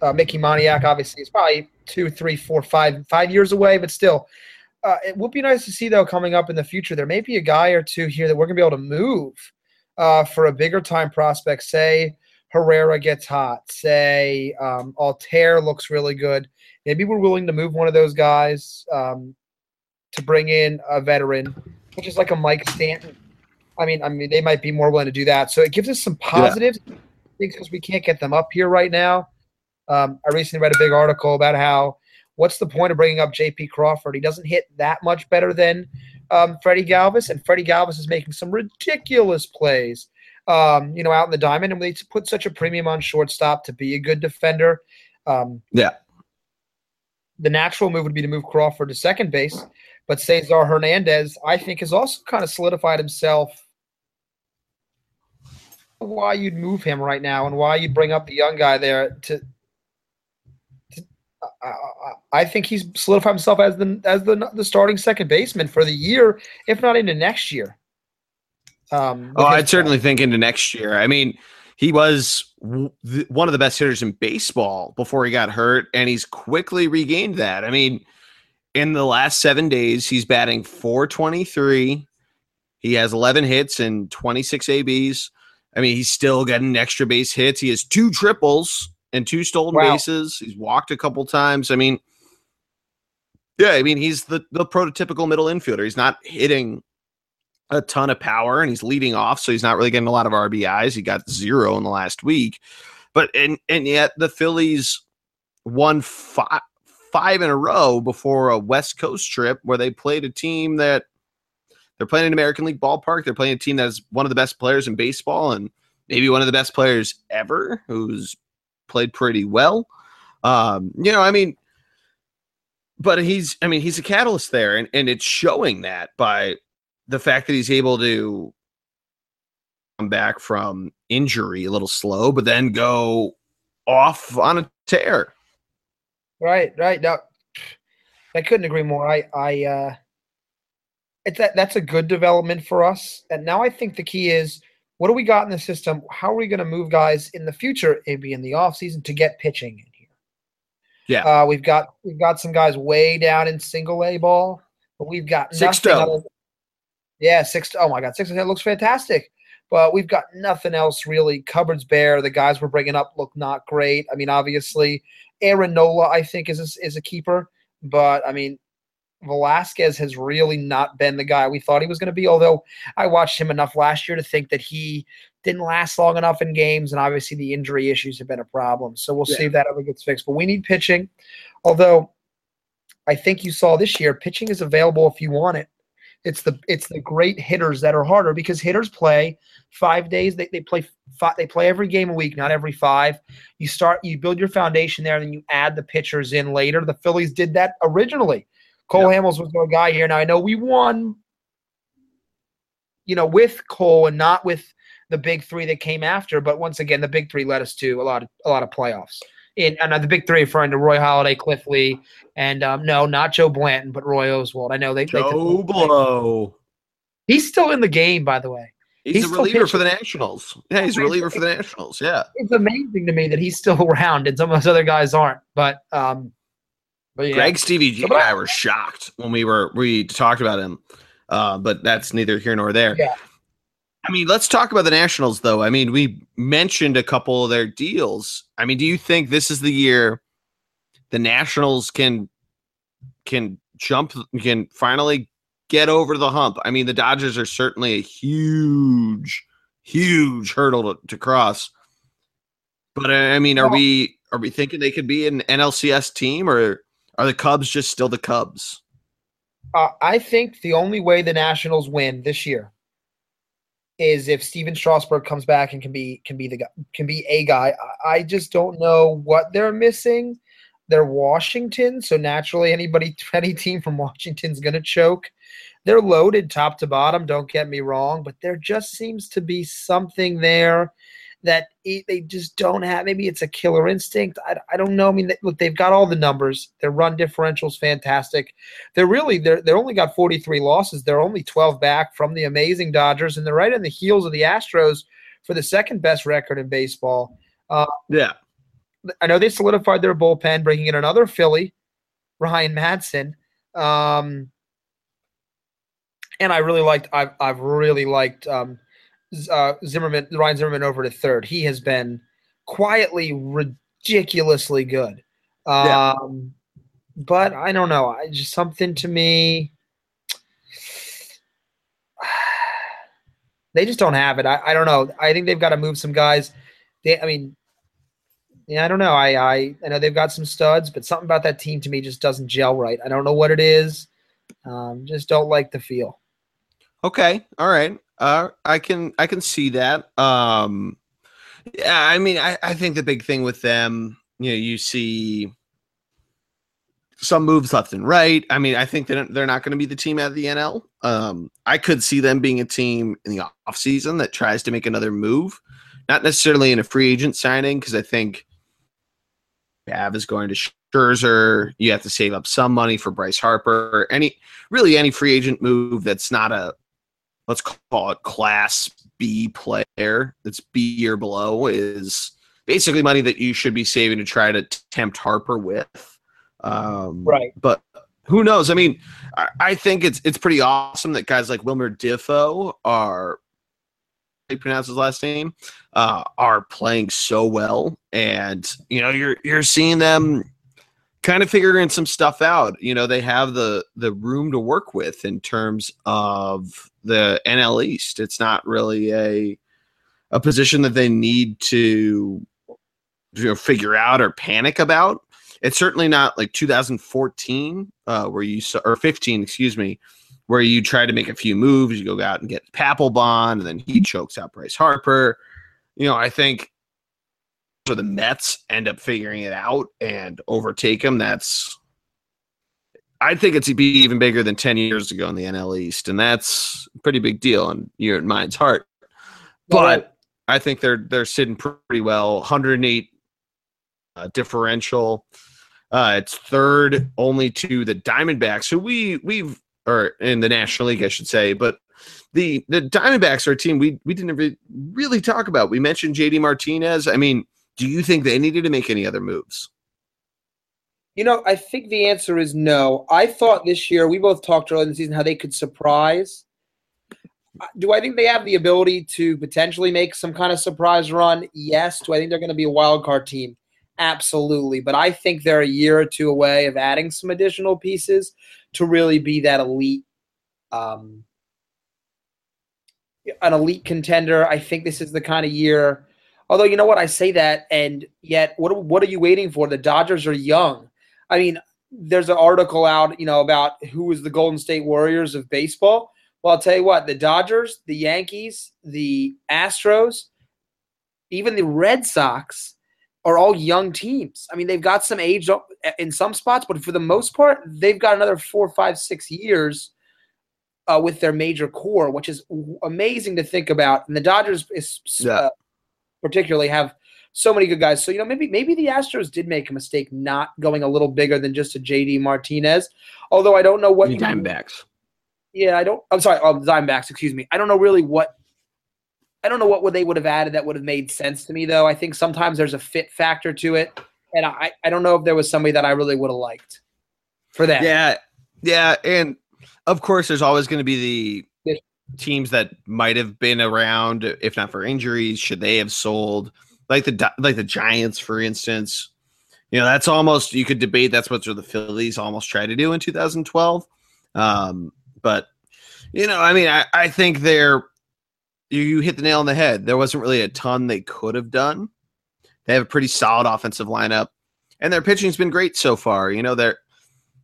uh, Mickey Moniak. Obviously, is probably two, three, four, five, five years away, but still. Uh, it would be nice to see though coming up in the future. There may be a guy or two here that we're gonna be able to move uh, for a bigger time prospect. Say Herrera gets hot, say um, Altherr looks really good, maybe we're willing to move one of those guys um, to bring in a veteran, which is like a Mike Stanton. I mean, I mean, they might be more willing to do that. So it gives us some positives yeah. because we can't get them up here right now. Um, I recently read a big article about how what's the point of bringing up J.P. Crawford? He doesn't hit that much better than um, Freddie Galvis, and Freddie Galvis is making some ridiculous plays um, you know, out in the diamond, and we put such a premium on shortstop to be a good defender. Um, yeah. The natural move would be to move Crawford to second base, but Cesar Hernandez, I think, has also kind of solidified himself why you'd move him right now and why you'd bring up the young guy there to. to uh, I think he's solidified himself as the as the the starting second baseman for the year, if not into next year. Um, oh, I'd certainly think into next year. I mean, he was w- th- one of the best hitters in baseball before he got hurt, and he's quickly regained that. I mean, in the last seven days, he's batting 423. He has 11 hits and 26 ABs. I mean, he's still getting extra base hits. He has two triples and two stolen wow. bases. He's walked a couple times. I mean, yeah, I mean, he's the, the prototypical middle infielder. He's not hitting a ton of power and he's leading off, so he's not really getting a lot of RBIs. He got zero in the last week. But and and yet the Phillies won five five in a row before a West Coast trip where they played a team that they're playing an American League ballpark. They're playing a team that's one of the best players in baseball and maybe one of the best players ever who's played pretty well. Um, you know, I mean, but he's, I mean, he's a catalyst there, and, and it's showing that by the fact that he's able to come back from injury a little slow, but then go off on a tear. Right, right. Now, I couldn't agree more. I, I, uh, it's that that's a good development for us. And now I think the key is what do we got in the system? How are we going to move guys in the future, maybe in the offseason, to get pitching in here? Yeah. Uh, we've got we've got some guys way down in single A ball, but we've got six other, Yeah, six. Oh my God, six. That looks fantastic. But we've got nothing else really. Cupboards bare. The guys we're bringing up look not great. I mean, obviously, Aaron Nola, I think, is a, is a keeper. But I mean, Velasquez has really not been the guy we thought he was going to be. Although I watched him enough last year to think that he didn't last long enough in games, and obviously the injury issues have been a problem. So we'll yeah. see if that ever gets fixed. But we need pitching. Although I think you saw this year, pitching is available if you want it. It's the it's the great hitters that are harder because hitters play five days. They, they play five, they play every game a week, not every five. You start you build your foundation there, and then you add the pitchers in later. The Phillies did that originally Cole yep. Hamels was the guy here. Now I know we won, you know, with Cole and not with the big three that came after. But once again, the big three led us to a lot of a lot of playoffs. In and the big three referring to Roy Halladay, Cliff Lee, and um, no, not Joe Blanton, but Roy Oswalt. I know they. Joe they Blow. He's still in the game, by the way. He's, he's a reliever pitching. for the Nationals. Yeah, he's a reliever for the Nationals. Yeah, it's amazing to me that he's still [LAUGHS] around and some of those other guys aren't. But um, but yeah. Greg, Stevie G, and I were shocked when we were we talked about him, uh, but that's neither here nor there. Yeah. I mean, let's talk about the Nationals, though. I mean, we mentioned a couple of their deals. I mean, do you think this is the year the Nationals can can jump can finally get over the hump? I mean, the Dodgers are certainly a huge, huge hurdle to, to cross. But I mean, are we are we thinking they could be an NLCS team, or are the Cubs just still the Cubs? Uh, I think the only way the Nationals win this year is if Stephen Strasburg comes back and can be can be the guy, can be a guy. I just don't know what they're missing. They're Washington, so naturally anybody [LAUGHS] any team from Washington's going to choke. They're loaded top to bottom. Don't get me wrong, but there just seems to be something there that they just don't have. Maybe it's a killer instinct. I, I don't know. I mean, look, they've got all the numbers. Their run differential is fantastic. They're really they're they're only got 43 losses. They're only 12 back from the amazing Dodgers, and they're right on the heels of the Astros for the second best record in baseball. Uh, yeah, I know they solidified their bullpen, bringing in another Philly, Ryan Madson. Um, and I really liked. I've I've really liked. Um, uh, Zimmerman, Ryan Zimmerman over to third. He has been quietly ridiculously good. Um, yeah. But I don't know. I just something to me. [SIGHS] They just don't have it. I, I don't know. I think they've got to move some guys. They, I mean, yeah, I don't know. I, I I know they've got some studs, but something about that team to me just doesn't gel right. I don't know what it is. Um, just don't like the feel. Okay, all right. Uh, I can I can see that. Um, yeah, I mean, I, I think the big thing with them, you know, you see some moves left and right. I mean, I think that they're not going to be the team out of the NL. Um, I could see them being a team in the offseason that tries to make another move. not necessarily in a free agent signing because I think Bav is going to Scherzer. You have to save up some money for Bryce Harper. Any really any free agent move that's not a let's call it class B player that's B or below is basically money that you should be saving to try to tempt Harper with. Um, right. But who knows? I mean, I, I, think it's it's pretty awesome that guys like Wilmer Difo are they pronounce his last name uh, are playing so well, and you know you're you're seeing them kind of figuring some stuff out. You know they have the the room to work with in terms of the NL East. It's not really a a position that they need to you know figure out or panic about. It's certainly not like 2014 uh, where you saw, or 15, excuse me, where you try to make a few moves. You go out and get Papelbon, and then he chokes out Bryce Harper. You know, I think so. The Mets end up figuring it out and overtake them, That's I think it's be even bigger than 10 years ago in the NL East, and that's a pretty big deal in your mind's heart. But I think they're they're sitting pretty well. 108 uh, differential. Uh, it's third only to the Diamondbacks, who we we've or in the National League, I should say. But the the Diamondbacks are a team we we didn't really talk about. We mentioned JD Martinez. I mean, do you think they needed to make any other moves? You know, I think the answer is no. I thought this year we both talked earlier in the season how they could surprise. Do I think they have the ability to potentially make some kind of surprise run? Yes. Do I think they're going to be a wild card team? Absolutely. But I think they're a year or two away of adding some additional pieces to really be that elite, um, an elite contender. I think this is the kind of year. Although you know what, I say that, and yet, what what are you waiting for? The Dodgers are young. I mean, there's an article out, you know, about who is the Golden State Warriors of baseball. Well, I'll tell you what, the Dodgers, the Yankees, the Astros, even the Red Sox are all young teams. I mean, they've got some age in some spots, but for the most part, they've got another four, five, six years uh, with their major core, which is amazing to think about. And the Dodgers, is, yeah. Particularly, have so many good guys. So you know, maybe maybe the Astros did make a mistake not going a little bigger than just a JD Martinez. Although I don't know what the Diamondbacks. Yeah, I don't. I'm sorry, oh, Diamondbacks. Excuse me. I don't know really what I don't know what they would have added that would have made sense to me, though. I think sometimes there's a fit factor to it, and I, I don't know if there was somebody that I really would have liked for that. Yeah, yeah, and of course, there's always going to be the teams that might have been around, if not for injuries, should they have sold, like the like the Giants, for instance. You know, that's almost you could debate. That's what the Phillies almost tried to do in 2012. Um, but you know, I mean, I, I think they're you, you hit the nail on the head. There wasn't really a ton they could have done. They have a pretty solid offensive lineup, and their pitching's been great so far. You know, there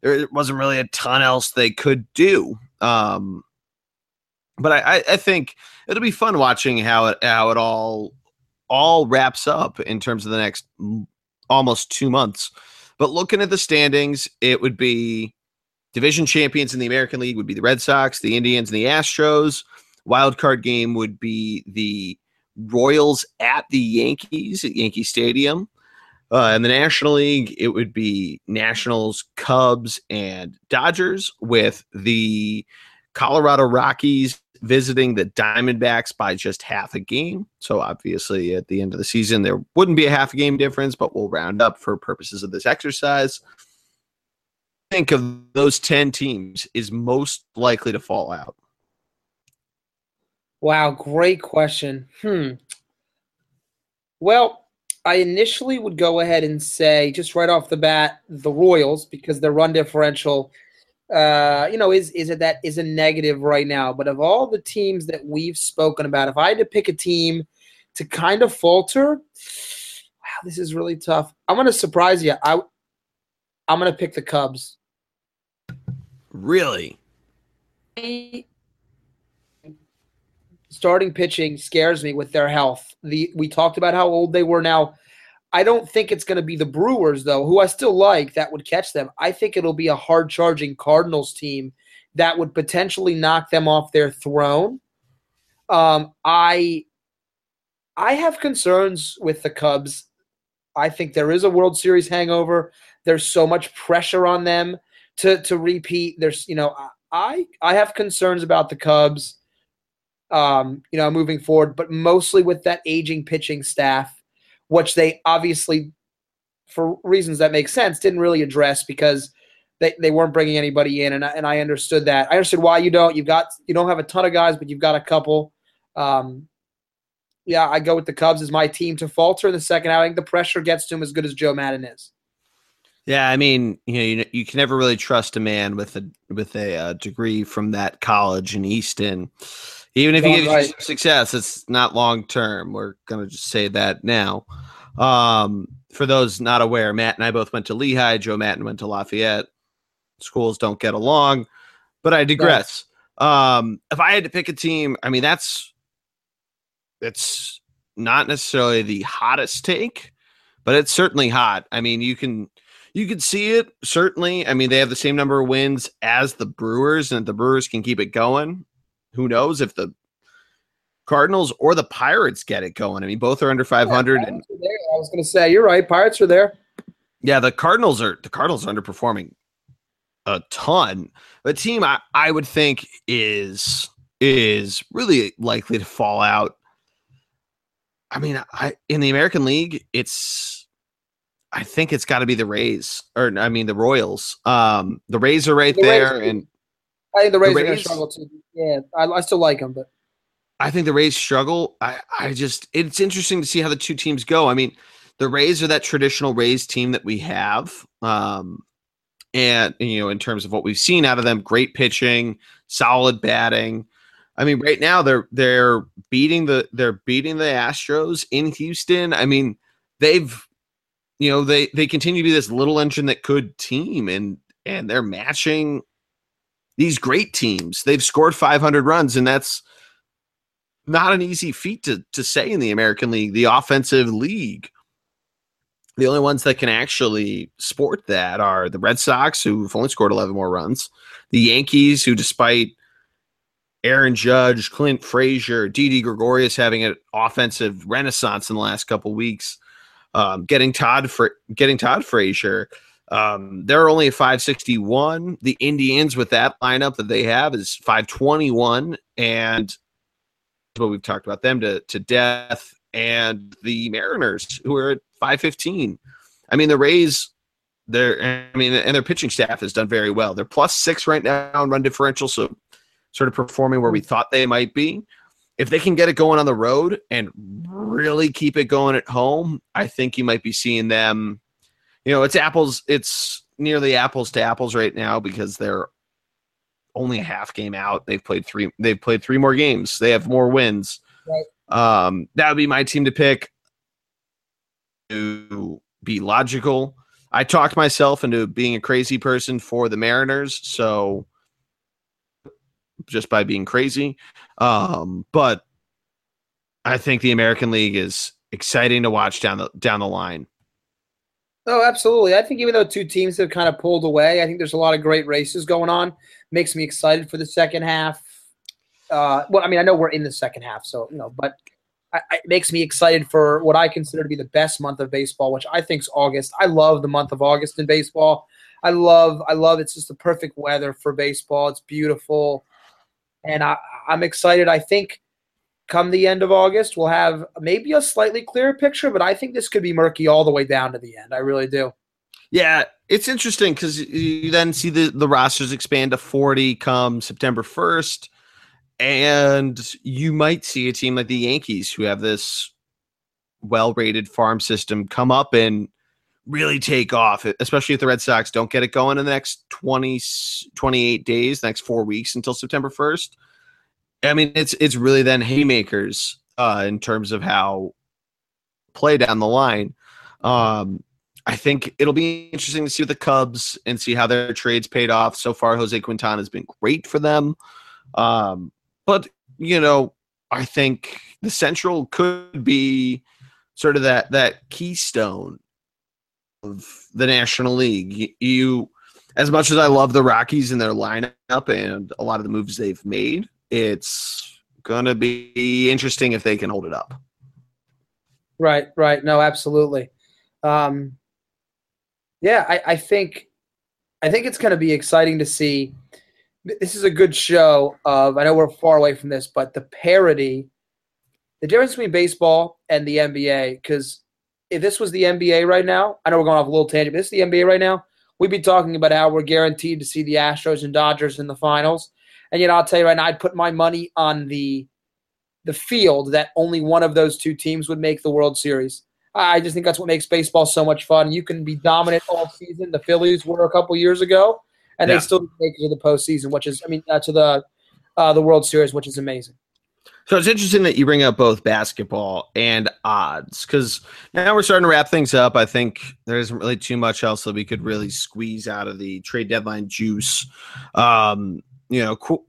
there wasn't really a ton else they could do. Um, but I, I think it'll be fun watching how it how it all all wraps up in terms of the next almost two months. But looking at the standings, it would be division champions in the American League would be the Red Sox, the Indians, and the Astros wild card game would be the Royals at the Yankees at Yankee Stadium. Uh, in the National League, it would be Nationals, Cubs, and Dodgers, with the Colorado Rockies visiting the Diamondbacks by just half a game. So obviously, at the end of the season, there wouldn't be a half a game difference, but we'll round up for purposes of this exercise. Think of those 10 teams is most likely to fall out. Wow, great question. Hmm. Well, I initially would go ahead and say, just right off the bat, the Royals, because their run differential, uh, you know, is is it that is a negative right now. But of all the teams that we've spoken about, if I had to pick a team to kind of falter, wow, this is really tough. I'm to surprise you. I I'm to pick the Cubs. Really? starting pitching scares me with their health. The we talked about how old they were now. I don't think it's going to be the Brewers though, who I still like that would catch them. I think it'll be a hard charging Cardinals team that would potentially knock them off their throne. Um, I I have concerns with the Cubs. I think there is a World Series hangover. There's so much pressure on them to to repeat. There's you know I I have concerns about the Cubs. Um, you know, moving forward, but mostly with that aging pitching staff, which they obviously, for reasons that make sense, didn't really address because they, they weren't bringing anybody in, and I, and I understood that. I understood why you don't. You've got you don't have a ton of guys, but you've got a couple. Um, yeah, I go with the Cubs as my team to falter in the second. I think the pressure gets to him as good as Joe Maddon is. Yeah, I mean, you know, you, you can never really trust a man with a with a uh, degree from that college in Easton. Even if he gives right. you success, it's not long term. We're gonna just say that now. Um, for those not aware, Matt and I both went to Lehigh. Joe Maddon went to Lafayette. Schools don't get along, but I digress. Um, if I had to pick a team, I mean, that's it's not necessarily the hottest take, but it's certainly hot. I mean, you can you can see it certainly. I mean, they have the same number of wins as the Brewers, and the Brewers can keep it going. Who knows if the Cardinals or the Pirates get it going? I mean, both are under 500. Yeah, and I was going to say, you're right. Pirates are there. Yeah, the Cardinals are the Cardinals are underperforming a ton. The team I, I would think is is really likely to fall out I mean, I in the American League, it's I think it's got to be the Rays or I mean the Royals. Um, the Rays are right the there, Rays, and I think the Rays, the Rays are going to struggle too. Yeah, I, I still like them, but I think the Rays struggle. I I just it's interesting to see how the two teams go. I mean, the Rays are that traditional Rays team that we have. Um, and you know, in terms of what we've seen out of them, great pitching, solid batting. I mean, right now they're they're beating the they're beating the Astros in Houston. I mean, they've you know they they continue to be this little engine that could team and and they're matching these great teams. They've scored 500 runs and that's not an easy feat to to say in the American League, the offensive league. The only ones that can actually sport that are the Red Sox, who've only scored 11 more runs, the Yankees, who, despite Aaron Judge, Clint Frazier, Didi Gregorius having an offensive renaissance in the last couple weeks. Um, getting Todd for getting Todd Frazier. Um, they're only at 561. The Indians with that lineup that they have is 521, and what we've talked about them to to death. And the Mariners, who are at 515. I mean, the Rays, they're I mean, and their pitching staff has done very well. They're plus six right now on run differential, so sort of performing where we thought they might be. If they can get it going on the road and really keep it going at home, I think you might be seeing them. You know, it's apples, it's nearly apples to apples right now because they're only a half game out. They've played three they've played three more games. They have more wins. Right. Um, that would be my team to pick to be logical. I talked myself into being a crazy person for the Mariners, so just by being crazy. Um, but I think the American League is exciting to watch down the down the line. Oh, absolutely. I think even though two teams have kind of pulled away, I think there's a lot of great races going on. Makes me excited for the second half. Uh, well, I mean, I know we're in the second half, so you know, but I, it makes me excited for what I consider to be the best month of baseball, which I think is August. I love the month of August in baseball. I love, I love. It's just the perfect weather for baseball. It's beautiful and I, I'm excited. I think come the end of August, we'll have maybe a slightly clearer picture, but I think this could be murky all the way down to the end. I really do. Yeah, it's interesting because you then see the, the rosters expand to 40 come September 1st. And you might see a team like the Yankees who have this well rated farm system come up and really take off, especially if the Red Sox don't get it going in the next 20, 28 days, the next four weeks until September 1st. I mean, it's it's really then haymakers uh, in terms of how play down the line. Um, I think it'll be interesting to see the Cubs and see how their trades paid off. So far, Jose Quintana has been great for them. Um, but, you know, I think the Central could be sort of that that keystone of the National League. You, as much as I love the Rockies and their lineup and a lot of the moves they've made, it's gonna be interesting if they can hold it up. Right, right. No, absolutely. Um, yeah, I, I think I think it's going to be exciting to see. This is a good show of. I know we're far away from this, but the parody, the difference between baseball and the NBA. Because if this was the NBA right now, I know we're going off a little tangent. But this is the NBA right now. We'd be talking about how we're guaranteed to see the Astros and Dodgers in the finals. And you know, I'll tell you right now, I'd put my money on the the field that only one of those two teams would make the World Series. I just think that's what makes baseball so much fun. You can be dominant all season. The Phillies were a couple years ago, and yeah. they still make it to the postseason, which is, I mean, uh, to the uh, the World Series, which is amazing. So it's interesting that you bring up both basketball and odds because now we're starting to wrap things up. I think there isn't really too much else that we could really squeeze out of the trade deadline juice. Um, you know, qu-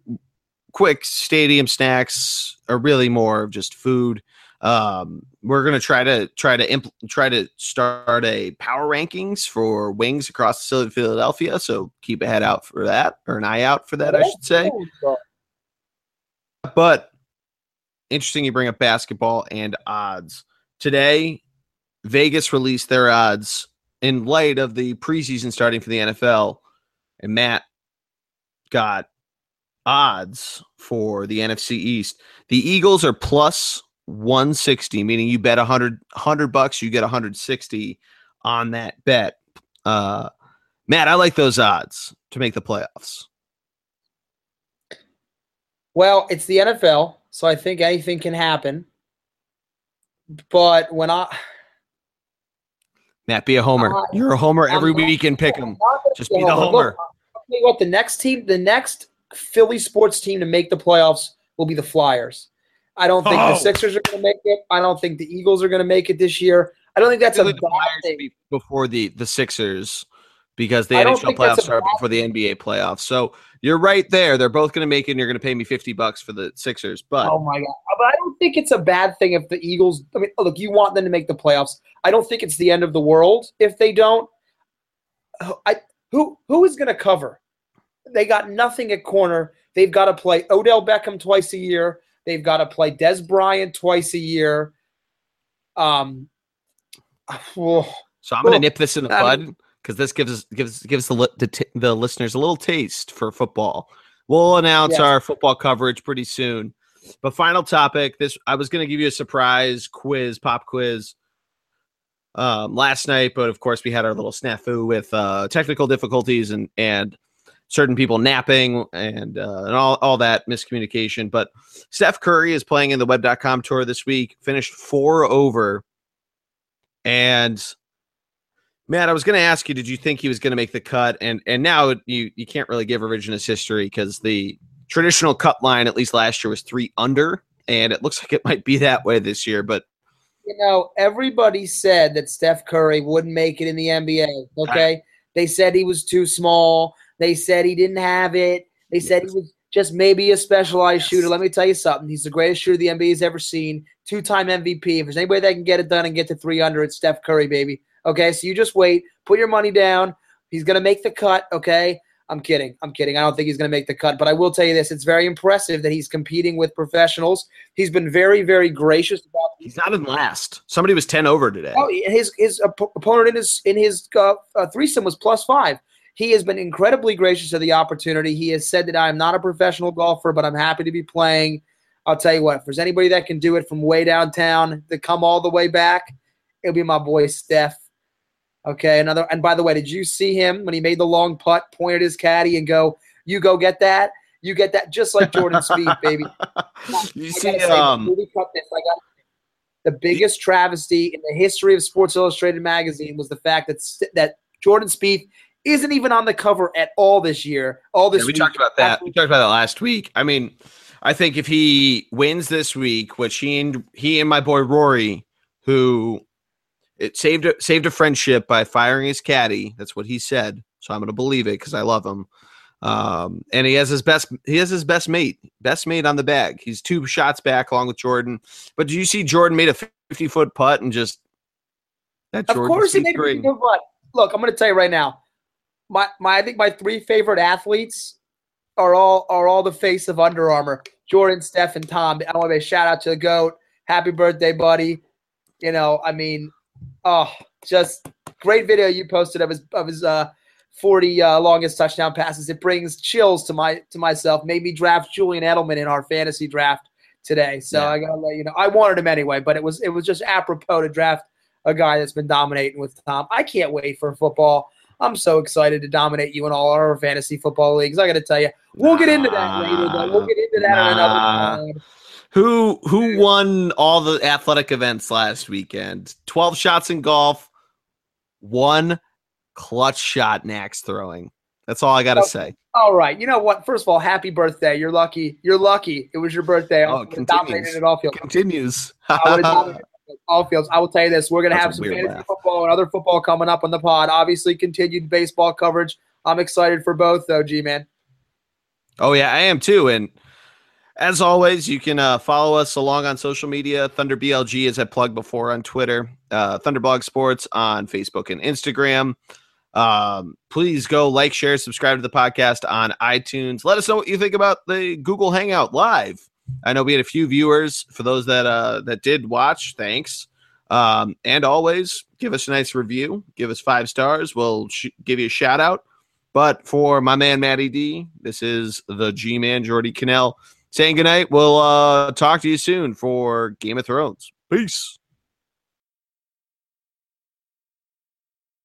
quick stadium snacks are really more of just food. Um, we're gonna try to try to impl- try to start a power rankings for wings across the city of Philadelphia. So keep a head out for that, or an eye out for that, I should say. But interesting, you bring up basketball and odds today. Vegas released their odds in light of the preseason starting for the NFL, and Matt got odds for the NFC East. The Eagles are plus 160, meaning you bet 100, 100 bucks, you get 160 on that bet. Uh, Matt, I like those odds to make the playoffs. Well, it's the NFL, so I think anything can happen. But when I Matt, be a homer. Uh, You're a homer every I'm week and pick them. Just be the homer. Look, tell you what, the next team, the next Philly sports team to make the playoffs will be the Flyers. I don't think oh. the Sixers are going to make it. I don't think the Eagles are going to make it this year. I don't think that's a bad thing. Before the the Sixers, because the NHL playoffs start before the NBA playoffs. So you're right there. They're both going to make it, and you're going to pay me fifty bucks for the Sixers. But oh my god! But I don't think it's a bad thing if the Eagles. I mean, look, you want them to make the playoffs. I don't think it's the end of the world if they don't. I who who is going to cover? They got nothing at corner. They've got to play Odell Beckham twice a year. They've got to play Des Bryant twice a year. Um, oh, so I'm going to nip this in the bud because this gives us gives gives the the, the, listeners a little taste for football. We'll announce yes. our football coverage pretty soon. But final topic. This I was going to give you a surprise quiz, pop quiz, um, last night, but of course we had our little snafu with uh, technical difficulties and and certain people napping and uh, and all, all that miscommunication. But Steph Curry is playing in the web.com tour this week, finished four over. And Matt, I was going to ask you, did you think he was going to make the cut? And and now you you can't really give revisionist history because the traditional cut line, at least last year, was three under, and it looks [LAUGHS] like it might be that way this year. But you know, everybody said that Steph Curry wouldn't make it in the NBA. Okay, they said he was too small. They said he didn't have it. They said he was just maybe a specialized yes. shooter. Let me tell you something. He's the greatest shooter the NBA has ever seen. Two time MVP. If there's anybody that can get it done and get to 300, it's Steph Curry, baby. Okay, so you just wait. Put your money down. He's going to make the cut. Okay. I'm kidding. I'm kidding. I don't think he's going to make the cut, but I will tell you this: it's very impressive that he's competing with professionals. He's been very, very gracious about. He's not in last. Somebody was ten over today. Oh, his his opponent in his in his uh, uh, threesome was plus five. He has been incredibly gracious of the opportunity. He has said that I am not a professional golfer, but I'm happy to be playing. I'll tell you what, if there's anybody that can do it from way downtown to come all the way back, it'll be my boy Steph. Okay, another. And by the way, did you see him when he made the long putt, pointed his caddy, and go, "You go get that." You get that just like Jordan Spieth, [LAUGHS] baby. you see, say, um. I got the biggest travesty in the history of Sports Illustrated magazine was the fact that that Jordan Spieth isn't even on the cover at all this year. All this yeah, we week. talked about that. We talked about that last week. I mean, I think if he wins this week, which he and he and my boy Rory, who it saved a, saved a friendship by firing his caddy. That's what he said. So I'm going to believe it because I love him. Um, and he has his best he has his best mate, best mate on the bag. He's two shots back along with Jordan. But do you see Jordan made a 50 foot putt and just that Jordan Of course he made a 50 foot putt. Look, I'm going to tell you right now my my I think my three favorite athletes are all are all the face of Under Armour. Jordan, Steph, and Tom. I want to shout out to the goat. Happy birthday, buddy. You know, I mean, oh, just great video you posted of his of his uh 40 uh, longest touchdown passes. It brings chills to my to myself. Made me draft Julian Edelman in our fantasy draft today. So yeah. I gotta let you know. I wanted him anyway, but it was it was just apropos to draft a guy that's been dominating with Tom. I can't wait for football. I'm so excited to dominate you in all our fantasy football leagues. I got to tell you, we'll get into that later. Though. We'll get into that nah. another time. Who who won all the athletic events last weekend? Twelve shots in golf, one clutch shot Nax throwing. That's all I got to okay. say. All right. You know what? First of all, happy birthday. You're lucky. You're lucky. It was your birthday. Oh, continues. It all fields. Continues. [LAUGHS] all fields. I will tell you this: we're going to have some fantasy laugh. football and other football coming up on the pod. Obviously, continued baseball coverage. I'm excited for both, though, G man. Oh yeah, I am too. And as always, you can uh, follow us along on social media. Thunder BLG, as I plugged before on Twitter, uh, Thunderblog Sports on Facebook and Instagram. Um, please go like, share, subscribe to the podcast on iTunes. Let us know what you think about the Google Hangout Live. I know we had a few viewers. For those that uh, that did watch, thanks. Um, and always give us a nice review. Give us five stars. We'll sh- give you a shout out. But for my man Matty D, this is the G Man Jordy Cannell saying goodnight. We'll uh, talk to you soon for Game of Thrones. Peace.